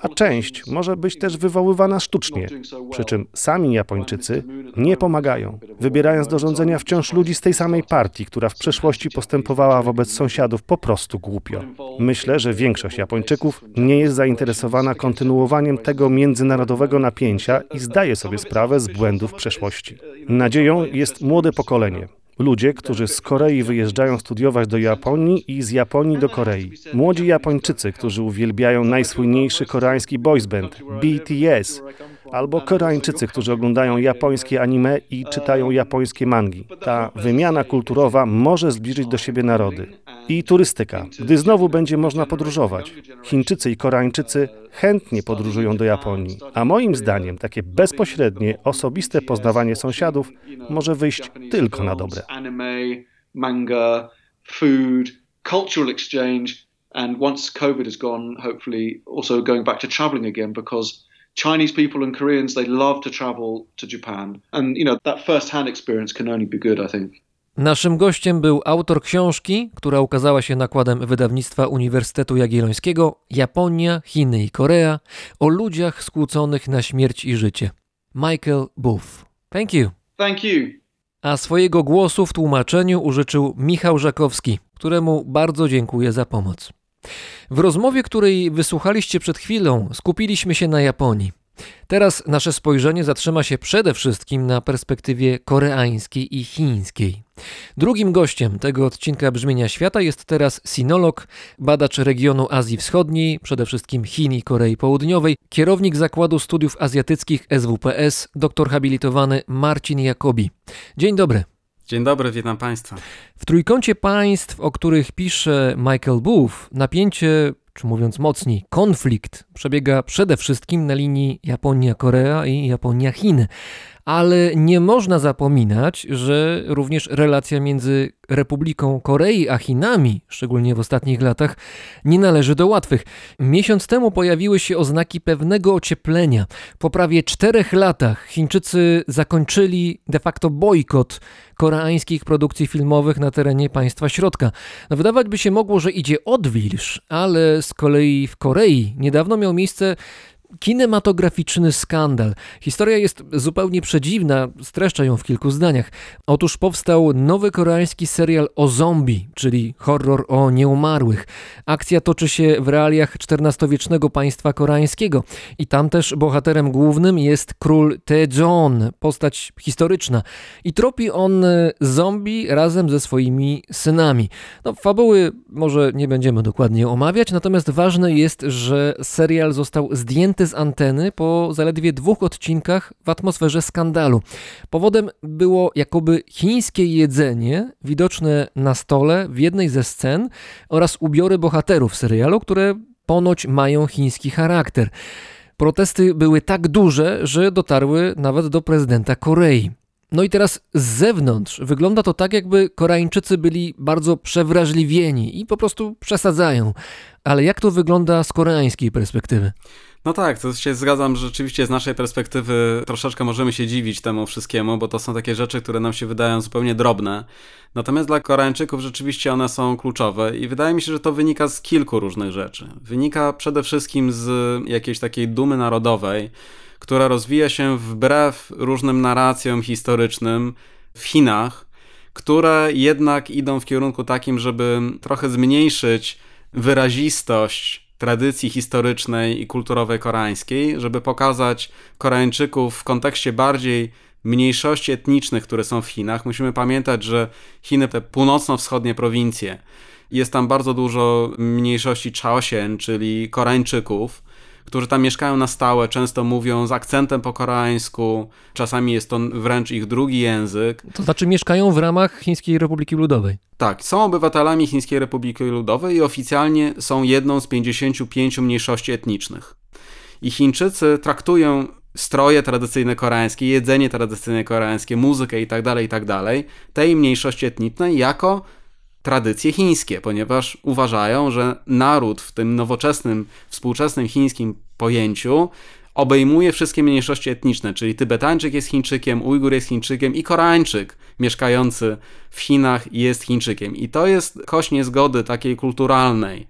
a część może być też wywoływana sztucznie, przy czym sami Japończycy nie pomagają, wybierając do rządzenia wciąż ludzi z tej samej partii, która w przeszłości postępowała wobec sąsiadów po prostu głupio. Myślę, że większość Japończyków nie jest zainteresowana kontynuowaniem tego międzynarodowego napięcia i zdaje sobie sprawę z błędów przeszłości. Nadzieją jest młode pokolenie. Ludzie, którzy z Korei wyjeżdżają studiować do Japonii i z Japonii do Korei. Młodzi Japończycy, którzy uwielbiają najsłynniejszy koreański boys band BTS, albo Koreańczycy, którzy oglądają japońskie anime i czytają japońskie mangi. Ta wymiana kulturowa może zbliżyć do siebie narody. I turystyka, gdy znowu będzie można podróżować. Chińczycy i Koreańczycy chętnie podróżują do Japonii, a moim zdaniem takie bezpośrednie, osobiste poznawanie sąsiadów może wyjść tylko na dobre. Manga, food, cultural exchange, and once COVID is gone, hopefully also going back to traveling again because Chinese people and Koreans they love to travel to Japan, and you know that first-hand experience can only be good, I think. Naszym gościem był autor książki, która ukazała się nakładem wydawnictwa Uniwersytetu Jagiellońskiego Japonia, Chiny i Korea o ludziach skłóconych na śmierć i życie. Michael Booth. Thank you. Thank you. A swojego głosu w tłumaczeniu użyczył Michał Żakowski, któremu bardzo dziękuję za pomoc. W rozmowie, której wysłuchaliście przed chwilą, skupiliśmy się na Japonii. Teraz nasze spojrzenie zatrzyma się przede wszystkim na perspektywie koreańskiej i chińskiej. Drugim gościem tego odcinka Brzmienia Świata jest teraz sinolog, badacz regionu Azji Wschodniej, przede wszystkim Chin i Korei Południowej, kierownik Zakładu Studiów Azjatyckich SWPS, doktor habilitowany Marcin Jakobi. Dzień dobry. Dzień dobry, witam Państwa. W trójkącie państw, o których pisze Michael Booth, napięcie, czy mówiąc mocniej, konflikt przebiega przede wszystkim na linii Japonia-Korea i Japonia-Chiny. Ale nie można zapominać, że również relacja między Republiką Korei a Chinami, szczególnie w ostatnich latach, nie należy do łatwych. Miesiąc temu pojawiły się oznaki pewnego ocieplenia. Po prawie czterech latach Chińczycy zakończyli de facto bojkot koreańskich produkcji filmowych na terenie państwa środka. No, wydawać by się mogło, że idzie odwilż, ale z kolei w Korei niedawno miał miejsce kinematograficzny skandal. Historia jest zupełnie przedziwna, streszczę ją w kilku zdaniach. Otóż powstał nowy koreański serial o zombie, czyli horror o nieumarłych. Akcja toczy się w realiach XIV-wiecznego państwa koreańskiego i tam też bohaterem głównym jest król Taejon, postać historyczna. I tropi on e, zombie razem ze swoimi synami. No, fabuły może nie będziemy dokładnie omawiać, natomiast ważne jest, że serial został zdjęty z anteny po zaledwie dwóch odcinkach w atmosferze skandalu. Powodem było jakoby chińskie jedzenie widoczne na stole w jednej ze scen oraz ubiory bohaterów serialu, które ponoć mają chiński charakter. Protesty były tak duże, że dotarły nawet do prezydenta Korei. No i teraz z zewnątrz wygląda to tak, jakby Koreańczycy byli bardzo przewrażliwieni i po prostu przesadzają. Ale jak to wygląda z koreańskiej perspektywy? No tak, to się zgadzam, że rzeczywiście z naszej perspektywy troszeczkę możemy się dziwić temu wszystkiemu, bo to są takie rzeczy, które nam się wydają zupełnie drobne. Natomiast dla Koreańczyków rzeczywiście one są kluczowe i wydaje mi się, że to wynika z kilku różnych rzeczy. Wynika przede wszystkim z jakiejś takiej dumy narodowej, która rozwija się wbrew różnym narracjom historycznym w Chinach, które jednak idą w kierunku takim, żeby trochę zmniejszyć wyrazistość tradycji historycznej i kulturowej koreańskiej, żeby pokazać Koreańczyków w kontekście bardziej mniejszości etnicznych, które są w Chinach. Musimy pamiętać, że Chiny, te północno-wschodnie prowincje, jest tam bardzo dużo mniejszości Chaosien, czyli Koreańczyków, którzy tam mieszkają na stałe, często mówią z akcentem po koreańsku, czasami jest to wręcz ich drugi język. To znaczy mieszkają w ramach Chińskiej Republiki Ludowej. Tak, są obywatelami Chińskiej Republiki Ludowej i oficjalnie są jedną z 55 mniejszości etnicznych. I Chińczycy traktują stroje tradycyjne koreańskie, jedzenie tradycyjne koreańskie, muzykę itd., itd., tej mniejszości etnicznej jako tradycje chińskie, ponieważ uważają, że naród w tym nowoczesnym, współczesnym chińskim pojęciu obejmuje wszystkie mniejszości etniczne, czyli Tybetańczyk jest Chińczykiem, Ujgur jest Chińczykiem i Koreańczyk mieszkający w Chinach jest Chińczykiem. I to jest kość niezgody takiej kulturalnej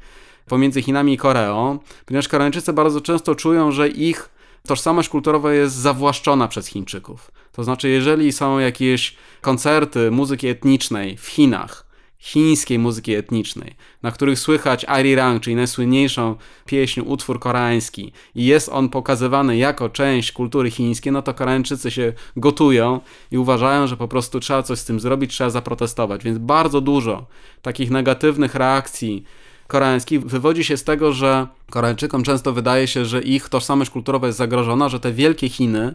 pomiędzy Chinami i Koreą, ponieważ Koreańczycy bardzo często czują, że ich tożsamość kulturowa jest zawłaszczona przez Chińczyków. To znaczy, jeżeli są jakieś koncerty muzyki etnicznej w Chinach, chińskiej muzyki etnicznej, na których słychać Arirang, czyli najsłynniejszą pieśń, utwór koreański i jest on pokazywany jako część kultury chińskiej, no to Koreańczycy się gotują i uważają, że po prostu trzeba coś z tym zrobić, trzeba zaprotestować. Więc bardzo dużo takich negatywnych reakcji koreańskich wywodzi się z tego, że Koreańczykom często wydaje się, że ich tożsamość kulturowa jest zagrożona, że te wielkie Chiny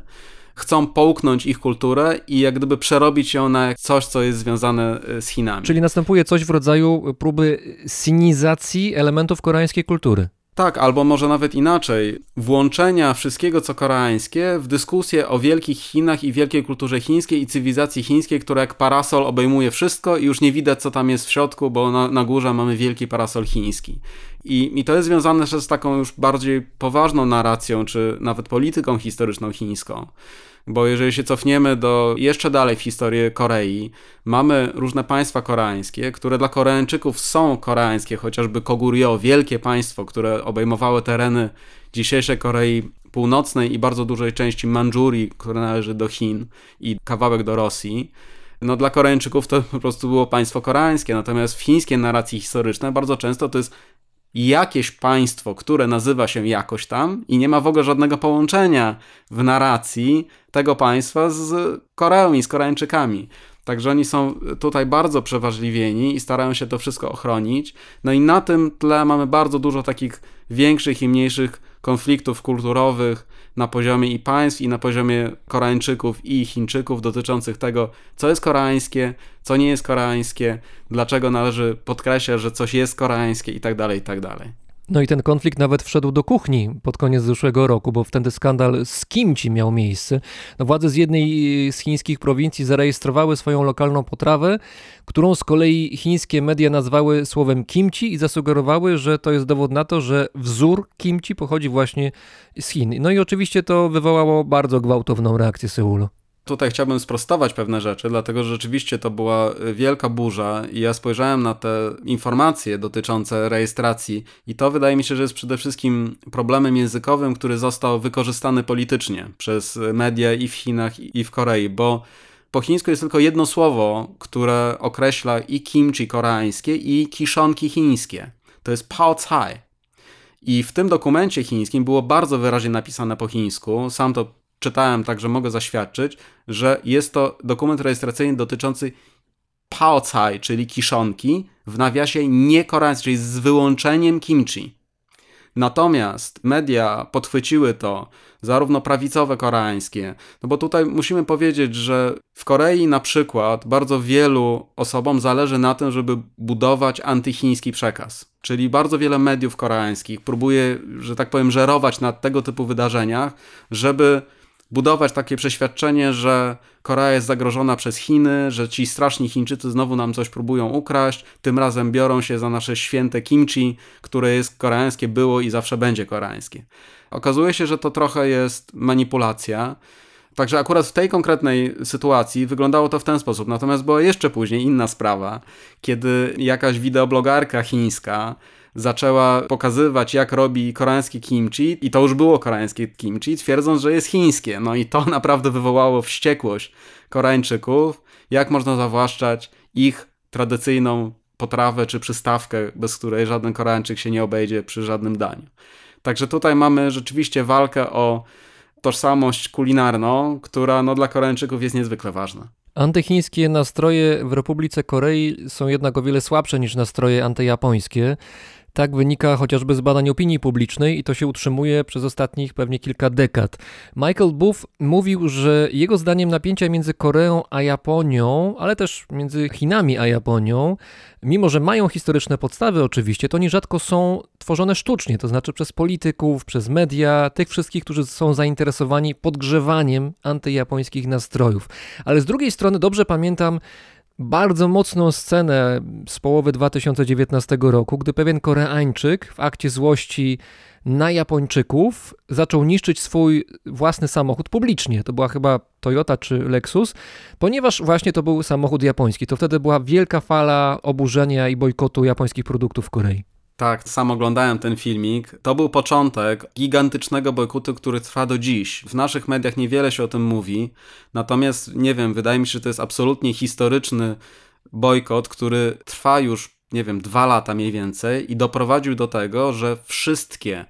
chcą połknąć ich kulturę i jak gdyby przerobić ją na coś, co jest związane e, z Chinami. Czyli następuje coś w rodzaju próby sinizacji elementów koreańskiej kultury. Tak, albo może nawet inaczej. Włączenia wszystkiego, co koreańskie, w dyskusję o wielkich Chinach i wielkiej kulturze chińskiej i cywilizacji chińskiej, która jak parasol obejmuje wszystko i już nie widać, co tam jest w środku, bo na, na górze mamy wielki parasol chiński. I, I to jest związane też z taką już bardziej poważną narracją, czy nawet polityką historyczną chińską. Bo jeżeli się cofniemy do jeszcze dalej w historię Korei, mamy różne państwa koreańskie, które dla Koreańczyków są koreańskie, chociażby Koguryo, wielkie państwo, które obejmowało tereny dzisiejszej Korei Północnej i bardzo dużej części Mandżurii, która należy do Chin i kawałek do Rosji. No dla Koreańczyków to po prostu było państwo koreańskie, natomiast w chińskiej narracji historycznej bardzo często to jest jakieś państwo, które nazywa się jakoś tam i nie ma w ogóle żadnego połączenia w narracji tego państwa z Koreą i z Koreańczykami. Także oni są tutaj bardzo przeważliwieni i starają się to wszystko ochronić. No i na tym tle mamy bardzo dużo takich większych i mniejszych konfliktów kulturowych na poziomie i państw, i na poziomie Koreańczyków i Chińczyków dotyczących tego, co jest koreańskie, co nie jest koreańskie, dlaczego należy podkreślać, że coś jest koreańskie i tak No i ten konflikt nawet wszedł do kuchni pod koniec zeszłego roku, bo wtedy skandal z kimchi miał miejsce. No władze z jednej z chińskich prowincji zarejestrowały swoją lokalną potrawę, którą z kolei chińskie media nazwały słowem kimchi i zasugerowały, że to jest dowód na to, że wzór kimchi pochodzi właśnie z Chin. No i oczywiście to wywołało bardzo gwałtowną reakcję Seulu. Tutaj chciałbym sprostować pewne rzeczy, dlatego że rzeczywiście to była wielka burza i ja spojrzałem na te informacje dotyczące rejestracji i to wydaje mi się, że jest przede wszystkim problemem językowym, który został wykorzystany politycznie przez media i w Chinach i w Korei, bo po chińsku jest tylko jedno słowo, które określa i kimchi koreańskie i kiszonki chińskie. To jest pao cai. I w tym dokumencie chińskim było bardzo wyraźnie napisane po chińsku, sam to czytałem, także mogę zaświadczyć, że jest to dokument rejestracyjny dotyczący pao cai, czyli kiszonki, w nawiasie nie koreańskiej, czyli z wyłączeniem kimchi. Natomiast media podchwyciły to, zarówno prawicowe koreańskie, no bo tutaj musimy powiedzieć, że w Korei na przykład bardzo wielu osobom zależy na tym, żeby budować antychiński przekaz. Czyli bardzo wiele mediów koreańskich próbuje, że tak powiem, żerować na tego typu wydarzeniach, żeby budować takie przeświadczenie, że Korea jest zagrożona przez Chiny, że ci straszni Chińczycy znowu nam coś próbują ukraść, tym razem biorą się za nasze święte kimchi, które jest koreańskie, było i zawsze będzie koreańskie. Okazuje się, że to trochę jest manipulacja. Także akurat w tej konkretnej sytuacji wyglądało to w ten sposób. Natomiast była jeszcze później inna sprawa, kiedy jakaś wideoblogarka chińska zaczęła pokazywać, jak robi koreańskie kimchi, i to już było koreańskie kimchi, twierdząc, że jest chińskie. No i to *laughs* naprawdę wywołało wściekłość Koreańczyków, jak można zawłaszczać ich tradycyjną potrawę czy przystawkę, bez której żaden Koreańczyk się nie obejdzie przy żadnym daniu. Także tutaj mamy rzeczywiście walkę o tożsamość kulinarną, która no, dla Koreańczyków jest niezwykle ważna. Antychińskie nastroje w Republice Korei są jednak o wiele słabsze niż nastroje antyjapońskie. Tak wynika chociażby z badań opinii publicznej i to się utrzymuje przez ostatnich pewnie kilka dekad. Michael Buff mówił, że jego zdaniem napięcia między Koreą a Japonią, ale też między Chinami a Japonią, mimo że mają historyczne podstawy oczywiście, to nierzadko są tworzone sztucznie, to znaczy przez polityków, przez media, tych wszystkich, którzy są zainteresowani podgrzewaniem antyjapońskich nastrojów. Ale z drugiej strony dobrze pamiętam, bardzo mocną scenę z połowy 2019 roku, gdy pewien Koreańczyk w akcie złości na Japończyków zaczął niszczyć swój własny samochód publicznie. To była chyba Toyota czy Lexus, ponieważ właśnie to był samochód japoński. To wtedy była wielka fala oburzenia i bojkotu japońskich produktów w Korei. Tak, sam oglądałem ten filmik. To był początek gigantycznego bojkotu, który trwa do dziś. W naszych mediach niewiele się o tym mówi, natomiast nie wiem, wydaje mi się, że to jest absolutnie historyczny bojkot, który trwa już, nie wiem, dwa lata mniej więcej i doprowadził do tego, że wszystkie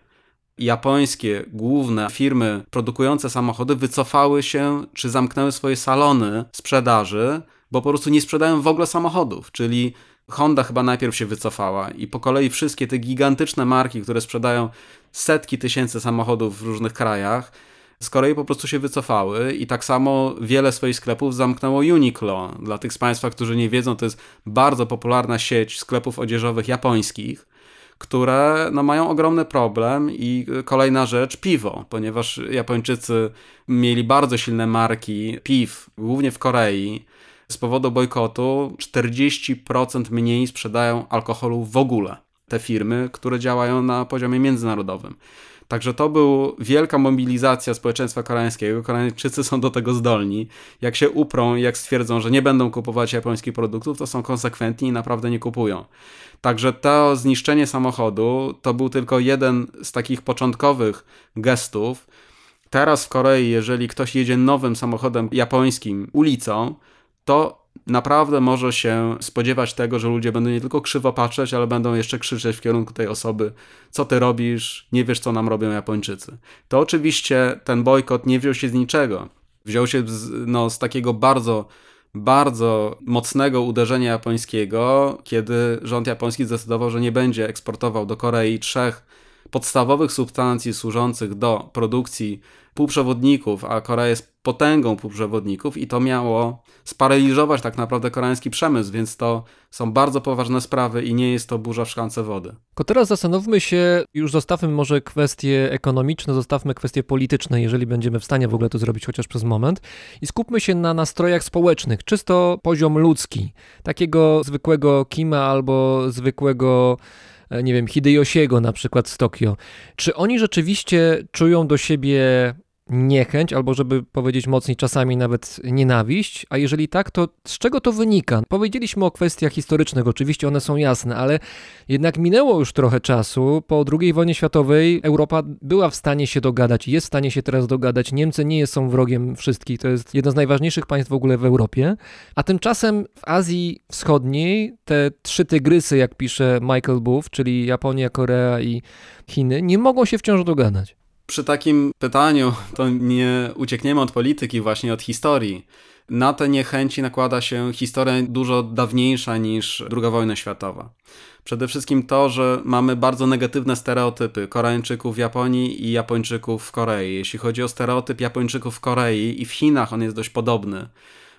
japońskie główne firmy produkujące samochody wycofały się czy zamknęły swoje salony sprzedaży, bo po prostu nie sprzedają w ogóle samochodów, czyli Honda chyba najpierw się wycofała i po kolei wszystkie te gigantyczne marki, które sprzedają setki tysięcy samochodów w różnych krajach, z kolei po prostu się wycofały i tak samo wiele swoich sklepów zamknęło Uniqlo. Dla tych z Państwa, którzy nie wiedzą, to jest bardzo popularna sieć sklepów odzieżowych japońskich, które no, mają ogromny problem i kolejna rzecz, piwo, ponieważ Japończycy mieli bardzo silne marki piw, głównie w Korei. Z powodu bojkotu 40% mniej sprzedają alkoholu w ogóle te firmy, które działają na poziomie międzynarodowym. Także to była wielka mobilizacja społeczeństwa koreańskiego. Koreańczycy są do tego zdolni. Jak się uprą jak stwierdzą, że nie będą kupować japońskich produktów, to są konsekwentni i naprawdę nie kupują. Także to zniszczenie samochodu to był tylko jeden z takich początkowych gestów. Teraz w Korei, jeżeli ktoś jedzie nowym samochodem japońskim ulicą, to naprawdę może się spodziewać tego, że ludzie będą nie tylko krzywo patrzeć, ale będą jeszcze krzyczeć w kierunku tej osoby, co ty robisz, nie wiesz, co nam robią Japończycy. To oczywiście ten bojkot nie wziął się z niczego. Wziął się z, no, z takiego bardzo, bardzo mocnego uderzenia japońskiego, kiedy rząd japoński zdecydował, że nie będzie eksportował do Korei trzech podstawowych substancji służących do produkcji półprzewodników, a Korea jest potęgą półprzewodników i to miało sparaliżować tak naprawdę koreański przemysł, więc to są bardzo poważne sprawy i nie jest to burza w szklance wody. Tylko teraz zastanówmy się, już zostawmy może kwestie ekonomiczne, zostawmy kwestie polityczne, jeżeli będziemy w stanie w ogóle to zrobić chociaż przez moment i skupmy się na nastrojach społecznych, czysto poziom ludzki, takiego zwykłego Kima albo zwykłego e, nie wiem, Hideyoshiego na przykład z Tokio. Czy oni rzeczywiście czują do siebie niechęć, albo żeby powiedzieć mocniej, czasami nawet nienawiść, a jeżeli tak, to z czego to wynika? Powiedzieliśmy o kwestiach historycznych, oczywiście one są jasne, ale jednak minęło już trochę czasu. Po II wojnie światowej Europa była w stanie się dogadać, jest w stanie się teraz dogadać. Niemcy nie są wrogiem wszystkich, to jest jedno z najważniejszych państw w ogóle w Europie, a tymczasem w Azji Wschodniej te trzy tygrysy, jak pisze Michael Booth, czyli Japonia, Korea i Chiny, nie mogą się wciąż dogadać. Przy takim pytaniu to nie uciekniemy od polityki, właśnie od historii. Na te niechęci nakłada się historia dużo dawniejsza niż II wojna światowa. Przede wszystkim to, że mamy bardzo negatywne stereotypy Koreańczyków w Japonii i Japończyków w Korei. Jeśli chodzi o stereotyp Japończyków w Korei i w Chinach, on jest dość podobny.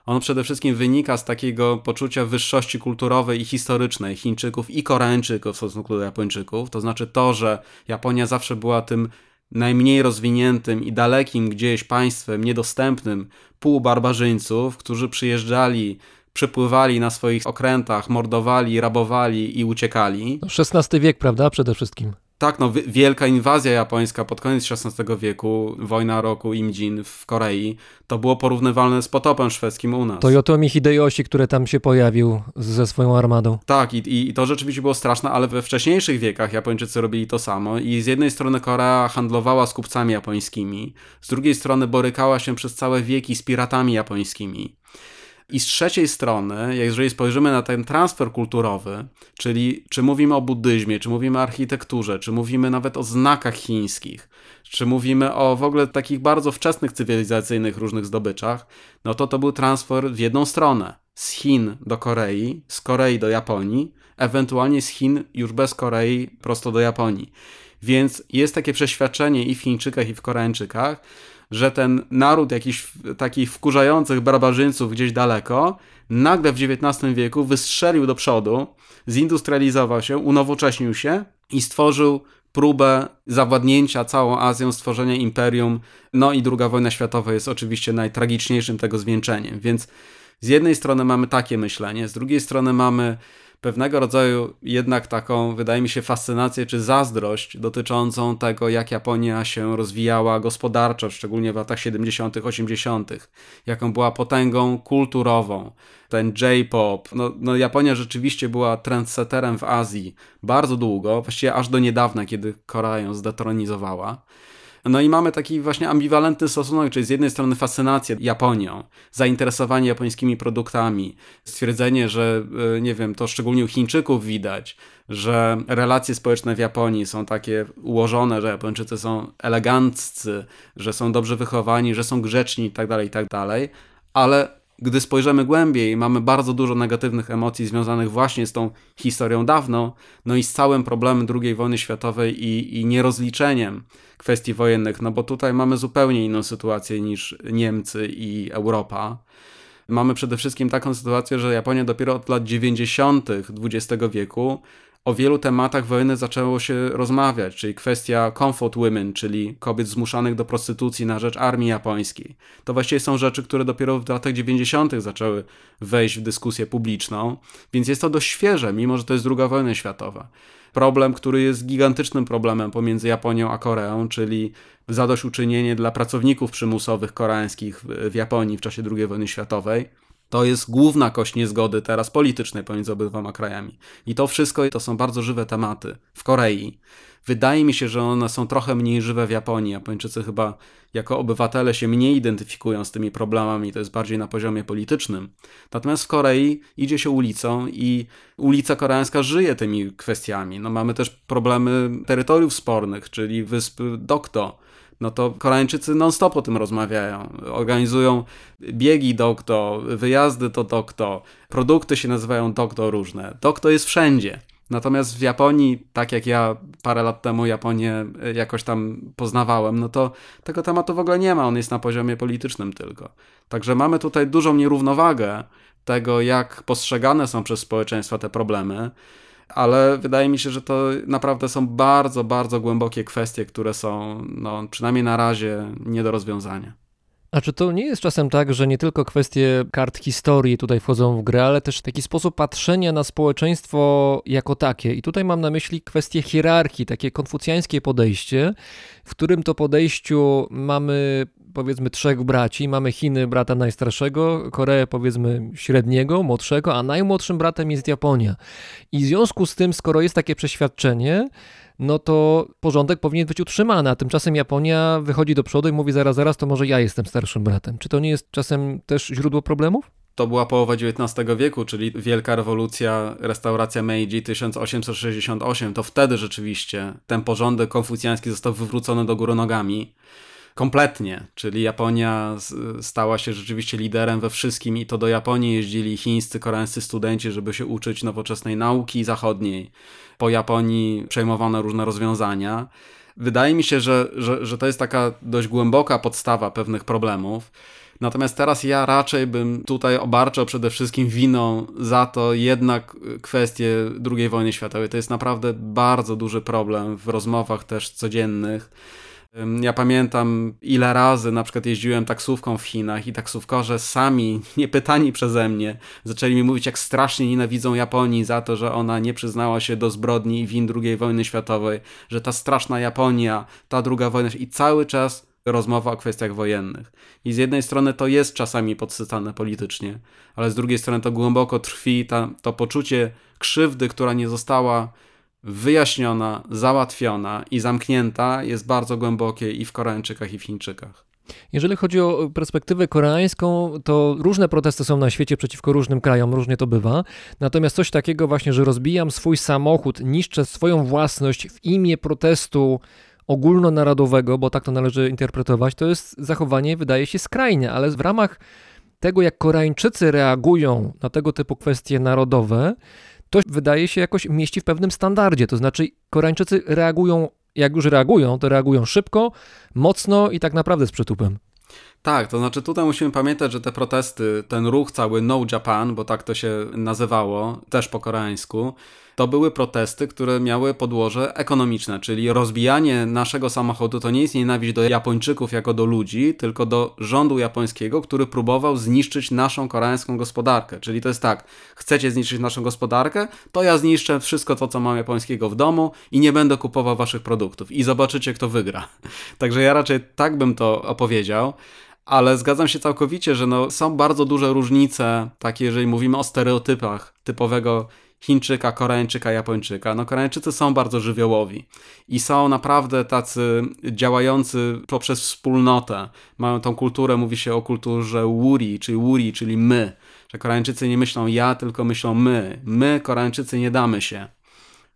On przede wszystkim wynika z takiego poczucia wyższości kulturowej i historycznej Chińczyków i Koreańczyków w stosunku do Japończyków. To znaczy to, że Japonia zawsze była tym najmniej rozwiniętym i dalekim gdzieś państwem niedostępnym półbarbarzyńców, którzy przyjeżdżali, przypływali na swoich okrętach, mordowali, rabowali i uciekali. No, XVI wiek, prawda, przede wszystkim. Tak, no, wi- wielka inwazja japońska pod koniec XVI wieku, wojna roku Imjin w Korei, to było porównywalne z potopem szwedzkim u nas. Toyotomi Hideyoshi, który tam się pojawił ze swoją armadą. Tak, i, i to rzeczywiście było straszne, ale we wcześniejszych wiekach Japończycy robili to samo i z jednej strony Korea handlowała z kupcami japońskimi, z drugiej strony borykała się przez całe wieki z piratami japońskimi. I z trzeciej strony, jeżeli spojrzymy na ten transfer kulturowy, czyli czy mówimy o buddyzmie, czy mówimy o architekturze, czy mówimy nawet o znakach chińskich, czy mówimy o w ogóle takich bardzo wczesnych cywilizacyjnych różnych zdobyczach, no to to był transfer w jedną stronę. Z Chin do Korei, z Korei do Japonii, ewentualnie z Chin już bez Korei prosto do Japonii. Więc jest takie przeświadczenie i w Chińczykach, i w Koreańczykach, że ten naród jakichś takich wkurzających barbarzyńców gdzieś daleko nagle w XIX wieku wystrzelił do przodu, zindustrializował się, unowocześnił się i stworzył próbę zawładnięcia całą Azją, stworzenia imperium. No i II wojna światowa jest oczywiście najtragiczniejszym tego zwieńczeniem. Więc z jednej strony mamy takie myślenie, z drugiej strony mamy pewnego rodzaju jednak taką, wydaje mi się, fascynację czy zazdrość dotyczącą tego, jak Japonia się rozwijała gospodarczo, szczególnie w latach 70., 80., jaką była potęgą kulturową. Ten J-pop, no, no Japonia rzeczywiście była trendsetterem w Azji bardzo długo, właściwie aż do niedawna, kiedy Korea ją zdetronizowała. No i mamy taki właśnie ambiwalentny stosunek, czyli z jednej strony fascynację Japonią, zainteresowanie japońskimi produktami, stwierdzenie, że e, nie wiem, to szczególnie u Chińczyków widać, że relacje społeczne w Japonii są takie ułożone, że Japończycy są eleganccy, że są dobrze wychowani, że są grzeczni itd., itd., ale gdy spojrzymy głębiej, mamy bardzo dużo negatywnych emocji związanych właśnie z tą historią dawną, no i z całym problemem II wojny światowej i, i nierozliczeniem kwestii wojennych, no bo tutaj mamy zupełnie inną sytuację niż Niemcy i Europa. Mamy przede wszystkim taką sytuację, że Japonia dopiero od lat 90. XX wieku o wielu tematach wojny zaczęło się rozmawiać, czyli kwestia comfort women, czyli kobiet zmuszanych do prostytucji na rzecz armii japońskiej. To właściwie są rzeczy, które dopiero w latach 90. zaczęły wejść w dyskusję publiczną, więc jest to dość świeże, mimo że to jest druga wojna światowa. Problem, który jest gigantycznym problemem pomiędzy Japonią a Koreą, czyli zadośćuczynienie dla pracowników przymusowych koreańskich w Japonii w czasie II wojny światowej. To jest główna kość niezgody teraz politycznej pomiędzy obydwoma krajami. I to wszystko to są bardzo żywe tematy w Korei. Wydaje mi się, że one są trochę mniej żywe w Japonii. Japończycy chyba jako obywatele się mniej identyfikują z tymi problemami, to jest bardziej na poziomie politycznym. Natomiast w Korei idzie się ulicą i ulica koreańska żyje tymi kwestiami. No, mamy też problemy terytoriów spornych, czyli wysp Dokdo no to Koreańczycy non-stop o tym rozmawiają. Organizują biegi Dokdo, wyjazdy do Dokdo, produkty się nazywają Dokdo różne. Dokdo jest wszędzie. Natomiast w Japonii, tak jak ja parę lat temu Japonię e, jakoś tam poznawałem, no to tego tematu w ogóle nie ma, on jest na poziomie politycznym tylko. Także mamy tutaj dużą nierównowagę tego, jak postrzegane są przez społeczeństwa te problemy ale wydaje mi się, że to naprawdę są bardzo, bardzo głębokie kwestie, które są, no, przynajmniej na razie, nie do rozwiązania. A czy to nie jest czasem tak, że nie tylko kwestie kart historii tutaj wchodzą w grę, ale też taki sposób patrzenia na społeczeństwo jako takie? I tutaj mam na myśli kwestię hierarchii, takie konfucjańskie podejście, w którym to podejściu mamy powiedzmy trzech braci. Mamy Chiny, brata najstarszego, Koreę powiedzmy średniego, młodszego, a najmłodszym bratem jest Japonia. I w związku z tym, skoro jest takie przeświadczenie, no to porządek powinien być utrzymany, a tymczasem Japonia wychodzi do przodu i mówi zaraz, zaraz, to może ja jestem starszym bratem. Czy to nie jest czasem też źródło problemów? To była połowa XIX wieku, czyli wielka rewolucja, restauracja Meiji 1868. To wtedy rzeczywiście ten porządek konfucjański został wywrócony do góry nogami. Kompletnie, czyli Japonia stała się rzeczywiście liderem we wszystkim i to do Japonii jeździli chińscy, koreańscy studenci, żeby się uczyć nowoczesnej nauki zachodniej. Po Japonii przejmowano różne rozwiązania. Wydaje mi się, że, że, że to jest taka dość głęboka podstawa pewnych problemów. Natomiast teraz ja raczej bym tutaj obarczał przede wszystkim winą za to jednak kwestię II wojny światowej. To jest naprawdę bardzo duży problem w rozmowach też codziennych ja pamiętam, ile razy na przykład jeździłem taksówką w Chinach i taksówkarze sami, *laughs* nie pytani przeze mnie, zaczęli mi mówić, jak strasznie nienawidzą Japonii za to, że ona nie przyznała się do zbrodni i win II wojny światowej, że ta straszna Japonia, ta druga wojna i cały czas rozmowa o kwestiach wojennych. I z jednej strony to jest czasami podsycane politycznie, ale z drugiej strony to głęboko trwi ta, to poczucie krzywdy, która nie została wyjaśniona, załatwiona i zamknięta jest bardzo głębokie i w Koreańczykach, i w Chińczykach. Jeżeli chodzi o perspektywę koreańską, to różne protesty są na świecie przeciwko różnym krajom, różnie to bywa. Natomiast coś takiego właśnie, że rozbijam swój samochód, niszczę swoją własność w imię protestu ogólnonarodowego, bo tak to należy interpretować, to jest zachowanie, wydaje się, skrajne, ale w ramach tego, jak Koreańczycy reagują na tego typu kwestie narodowe, to wydaje się jakoś mieści w pewnym standardzie. To znaczy, Koreańczycy reagują, jak już reagują, to reagują szybko, mocno i tak naprawdę z przytupem. Tak, to znaczy tutaj musimy pamiętać, że te protesty, ten ruch cały No Japan, bo tak to się nazywało, też po koreańsku, to były protesty, które miały podłoże ekonomiczne, czyli rozbijanie naszego samochodu to nie jest nienawiść do Japończyków jako do ludzi, tylko do rządu japońskiego, który próbował zniszczyć naszą koreańską gospodarkę. Czyli to jest tak, chcecie zniszczyć naszą gospodarkę, to ja zniszczę wszystko to, co mam japońskiego w domu i nie będę kupował waszych produktów. I zobaczycie, kto wygra. *laughs* Także ja raczej tak bym to opowiedział ale zgadzam się całkowicie, że no, są bardzo duże różnice, takie jeżeli mówimy o stereotypach typowego Chińczyka, Koreańczyka, Japończyka. No Koreańczycy są bardzo żywiołowi i są naprawdę tacy działający poprzez wspólnotę. Mają tą kulturę, mówi się o kulturze wuri, czyli wuri, czyli my. Że Koreańczycy nie myślą ja, tylko myślą my. My, Koreańczycy, nie damy się.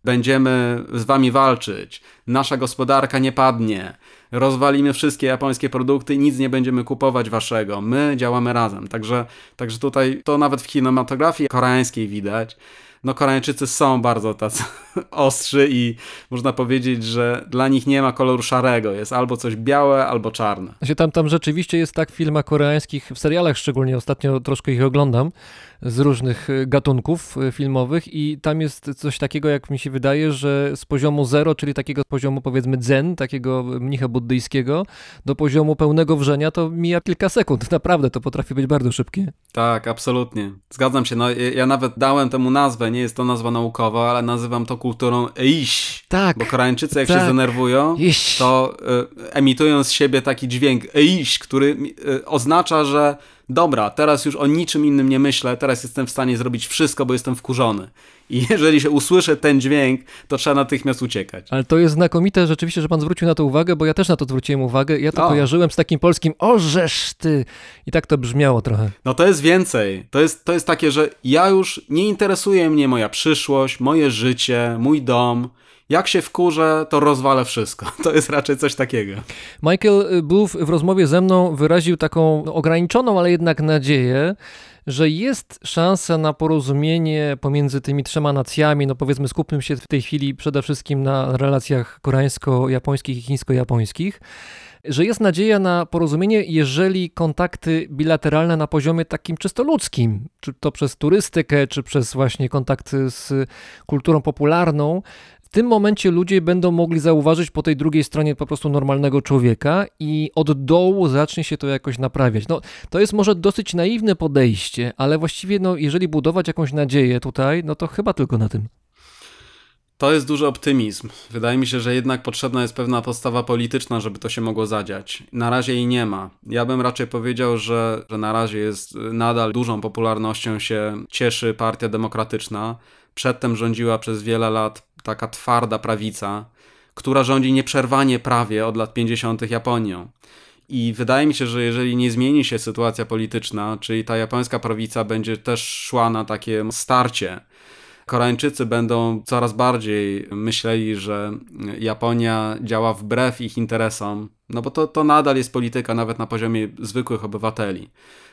Będziemy z wami walczyć. Nasza gospodarka nie padnie. Rozwalimy wszystkie japońskie produkty i nic nie będziemy kupować waszego. My działamy razem. Także, także tutaj to nawet w kinematografii koreańskiej widać no Koreańczycy są bardzo tacy *laughs* ostrzy i można powiedzieć, że dla nich nie ma koloru szarego. Jest albo coś białe, albo czarne. Się tam, tam rzeczywiście jest tak w filmach koreańskich, w serialach szczególnie, ostatnio troszkę ich oglądam, z różnych y, gatunków y, filmowych i tam jest coś takiego, jak mi się wydaje, że z poziomu zero, czyli takiego poziomu powiedzmy zen, takiego mnicha buddyjskiego, do poziomu pełnego wrzenia to mija kilka sekund. *laughs* Naprawdę, to potrafi być bardzo szybkie. Tak, absolutnie. Zgadzam się. No, ja- nawet dałem temu nazwę, nie jest to nazwa naukowa, ale nazywam to kulturą eish. Tak. Bo Koreańczycy jak się Tak. zdenerwują, Iść. to y, emitują z siebie taki dźwięk eish, który y, oznacza, że dobra, teraz już o niczym innym nie myślę, teraz jestem w stanie zrobić wszystko, bo jestem wkurzony. I *laughs* jeżeli się usłyszy ten dźwięk, to trzeba natychmiast uciekać. Ale to jest znakomite rzeczywiście, że pan zwrócił na to uwagę, bo ja też na to zwróciłem uwagę. Ja to O. kojarzyłem z takim polskim orzesz ty. I tak to brzmiało trochę. No to jest więcej. To jest, to jest takie, że ja już nie interesuje mnie moja przyszłość, moje życie, mój dom. Jak się wkurzę, to rozwalę wszystko. *laughs* To jest raczej coś takiego. Michael Booth w rozmowie ze mną wyraził taką ograniczoną, ale jednak nadzieję, że jest szansa na porozumienie pomiędzy tymi trzema nacjami. No powiedzmy, skupmy się w tej chwili przede wszystkim na relacjach koreańsko-japońskich i chińsko-japońskich. Że jest nadzieja na porozumienie, jeżeli kontakty bilateralne na poziomie takim czysto ludzkim, czy to przez turystykę, czy przez właśnie kontakty z kulturą popularną, tym momencie ludzie będą mogli zauważyć po tej drugiej stronie po prostu normalnego człowieka i od dołu zacznie się to jakoś naprawiać. No, to jest może dosyć naiwne podejście, ale właściwie, no, jeżeli budować jakąś nadzieję tutaj, no to chyba tylko na tym. To jest duży optymizm. Wydaje mi się, że jednak potrzebna jest pewna postawa polityczna, żeby to się mogło zadziać. Na razie jej nie ma. Ja bym raczej powiedział, że, że na razie jest nadal dużą popularnością się cieszy Partia Demokratyczna. Przedtem rządziła przez wiele lat taka twarda prawica, która rządzi nieprzerwanie prawie od lat 50. Japonią. I wydaje mi się, że jeżeli nie zmieni się sytuacja polityczna, czyli ta japońska prawica będzie też szła na takie starcie, Koreańczycy będą coraz bardziej myśleli, że Japonia działa wbrew ich interesom, no bo to, to nadal jest polityka nawet na poziomie zwykłych obywateli.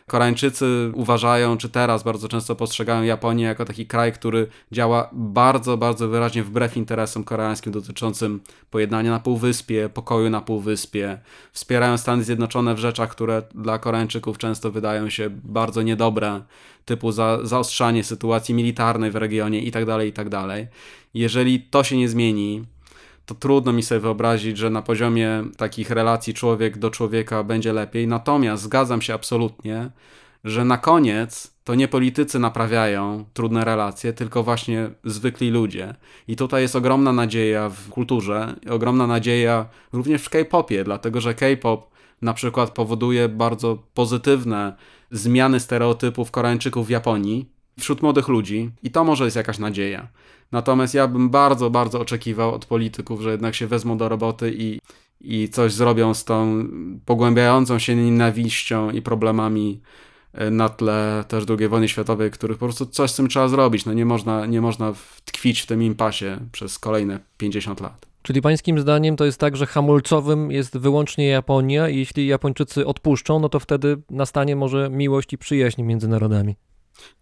Koreańczycy uważają, czy teraz bardzo często postrzegają Japonię jako taki kraj, który działa bardzo, bardzo wyraźnie wbrew interesom koreańskim dotyczącym pojednania na Półwyspie, pokoju na Półwyspie. Wspierają Stany Zjednoczone w rzeczach, które dla Koreańczyków często wydają się bardzo niedobre, typu za, zaostrzanie sytuacji militarnej w regionie itd., itd. Jeżeli to się nie zmieni, to trudno mi sobie wyobrazić, że na poziomie takich relacji człowiek do człowieka będzie lepiej. Natomiast zgadzam się absolutnie, że na koniec to nie politycy naprawiają trudne relacje, tylko właśnie zwykli ludzie. I tutaj jest ogromna nadzieja w kulturze, ogromna nadzieja również w K-popie, dlatego że K-pop na przykład powoduje bardzo pozytywne zmiany stereotypów Koreańczyków w Japonii wśród młodych ludzi i to może jest jakaś nadzieja. Natomiast ja bym bardzo, bardzo oczekiwał od polityków, że jednak się wezmą do roboty i, i coś zrobią z tą pogłębiającą się nienawiścią i problemami e, na tle też II wojny światowej, których po prostu coś z tym trzeba zrobić. No nie można, nie można tkwić w tym impasie przez kolejne 50 lat. Czyli pańskim zdaniem to jest tak, że hamulcowym jest wyłącznie Japonia i jeśli Japończycy odpuszczą, no to wtedy nastanie może miłość i przyjaźń między narodami.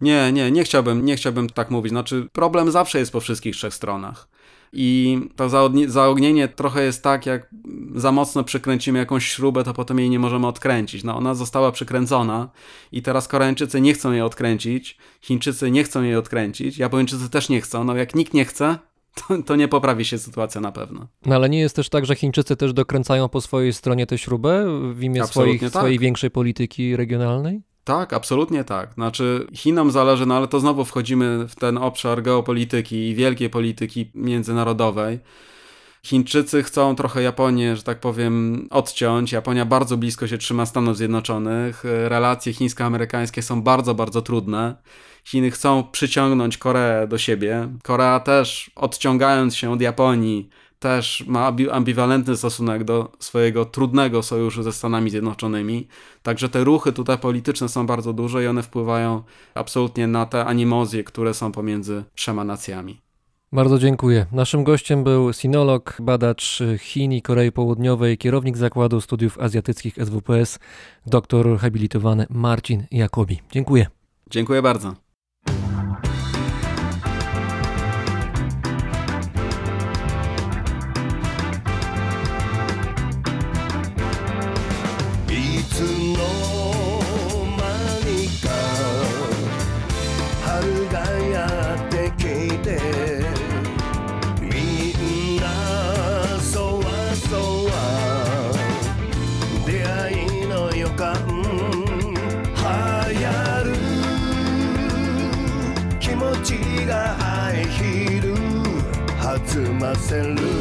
Nie, nie, nie chciałbym, nie chciałbym tak mówić. Znaczy, problem zawsze jest po wszystkich trzech stronach. I to zaogni- zaognienie trochę jest tak, jak za mocno przykręcimy jakąś śrubę, to potem jej nie możemy odkręcić. No ona została przykręcona i teraz Koreańczycy nie chcą jej odkręcić, Chińczycy nie chcą jej odkręcić, Japończycy też nie chcą. No jak nikt nie chce, *laughs* to, to nie poprawi się sytuacja na pewno. No ale nie jest też tak, że Chińczycy też dokręcają po swojej stronie tę śrubę w imię Absolutnie swoich, tak. swojej większej polityki regionalnej? Tak, absolutnie tak. Znaczy, Chinom zależy, no ale to znowu wchodzimy w ten obszar geopolityki i wielkiej polityki międzynarodowej. Chińczycy chcą trochę Japonię, że tak powiem, odciąć. Japonia bardzo blisko się trzyma Stanów Zjednoczonych. Relacje chińsko-amerykańskie są bardzo, bardzo trudne. Chiny chcą przyciągnąć Koreę do siebie. Korea też, odciągając się od Japonii, też ma ambi- ambiwalentny stosunek do swojego trudnego sojuszu ze Stanami Zjednoczonymi. Także te ruchy tutaj polityczne są bardzo duże i one wpływają absolutnie na te animozje, które są pomiędzy trzema nacjami. Bardzo dziękuję. Naszym gościem był sinolog, badacz Chin i Korei Południowej, kierownik Zakładu Studiów Azjatyckich SWPS, doktor habilitowany Marcin Jakobi. Dziękuję. Dziękuję bardzo. Saint Louis.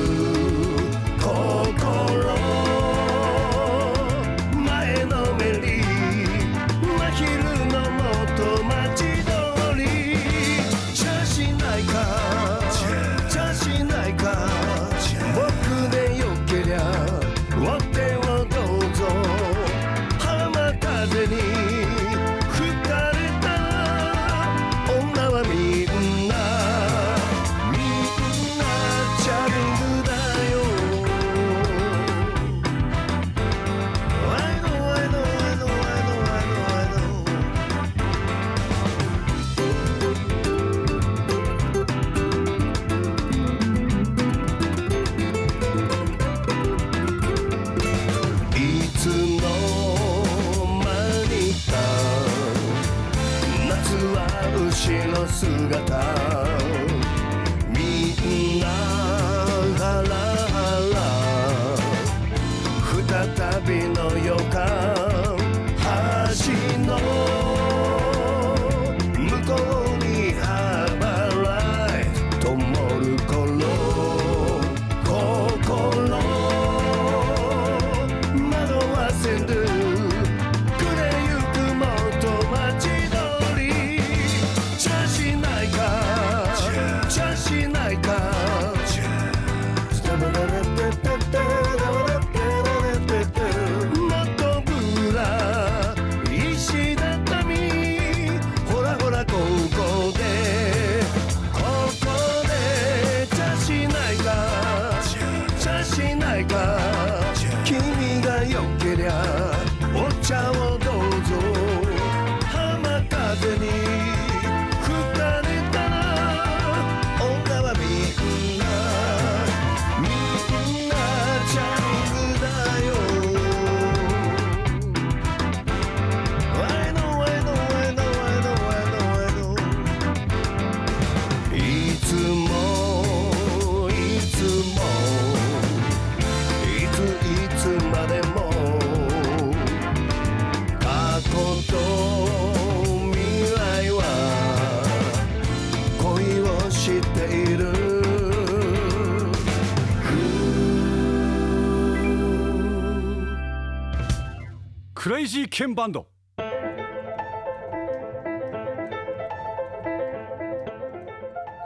新バンド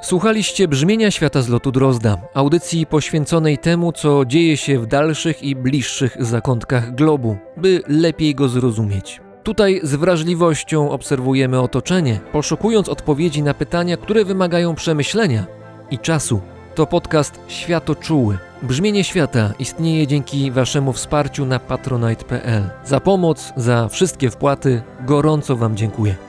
Słuchaliście brzmienia świata z lotu Drozda, audycji poświęconej temu, co dzieje się w dalszych i bliższych zakątkach globu, by lepiej go zrozumieć. Tutaj z wrażliwością obserwujemy otoczenie, poszukując odpowiedzi na pytania, które wymagają przemyślenia i czasu. To podcast Światoczuły Brzmienie świata istnieje dzięki Waszemu wsparciu na patronite.pl. Za pomoc, za wszystkie wpłaty gorąco Wam dziękuję.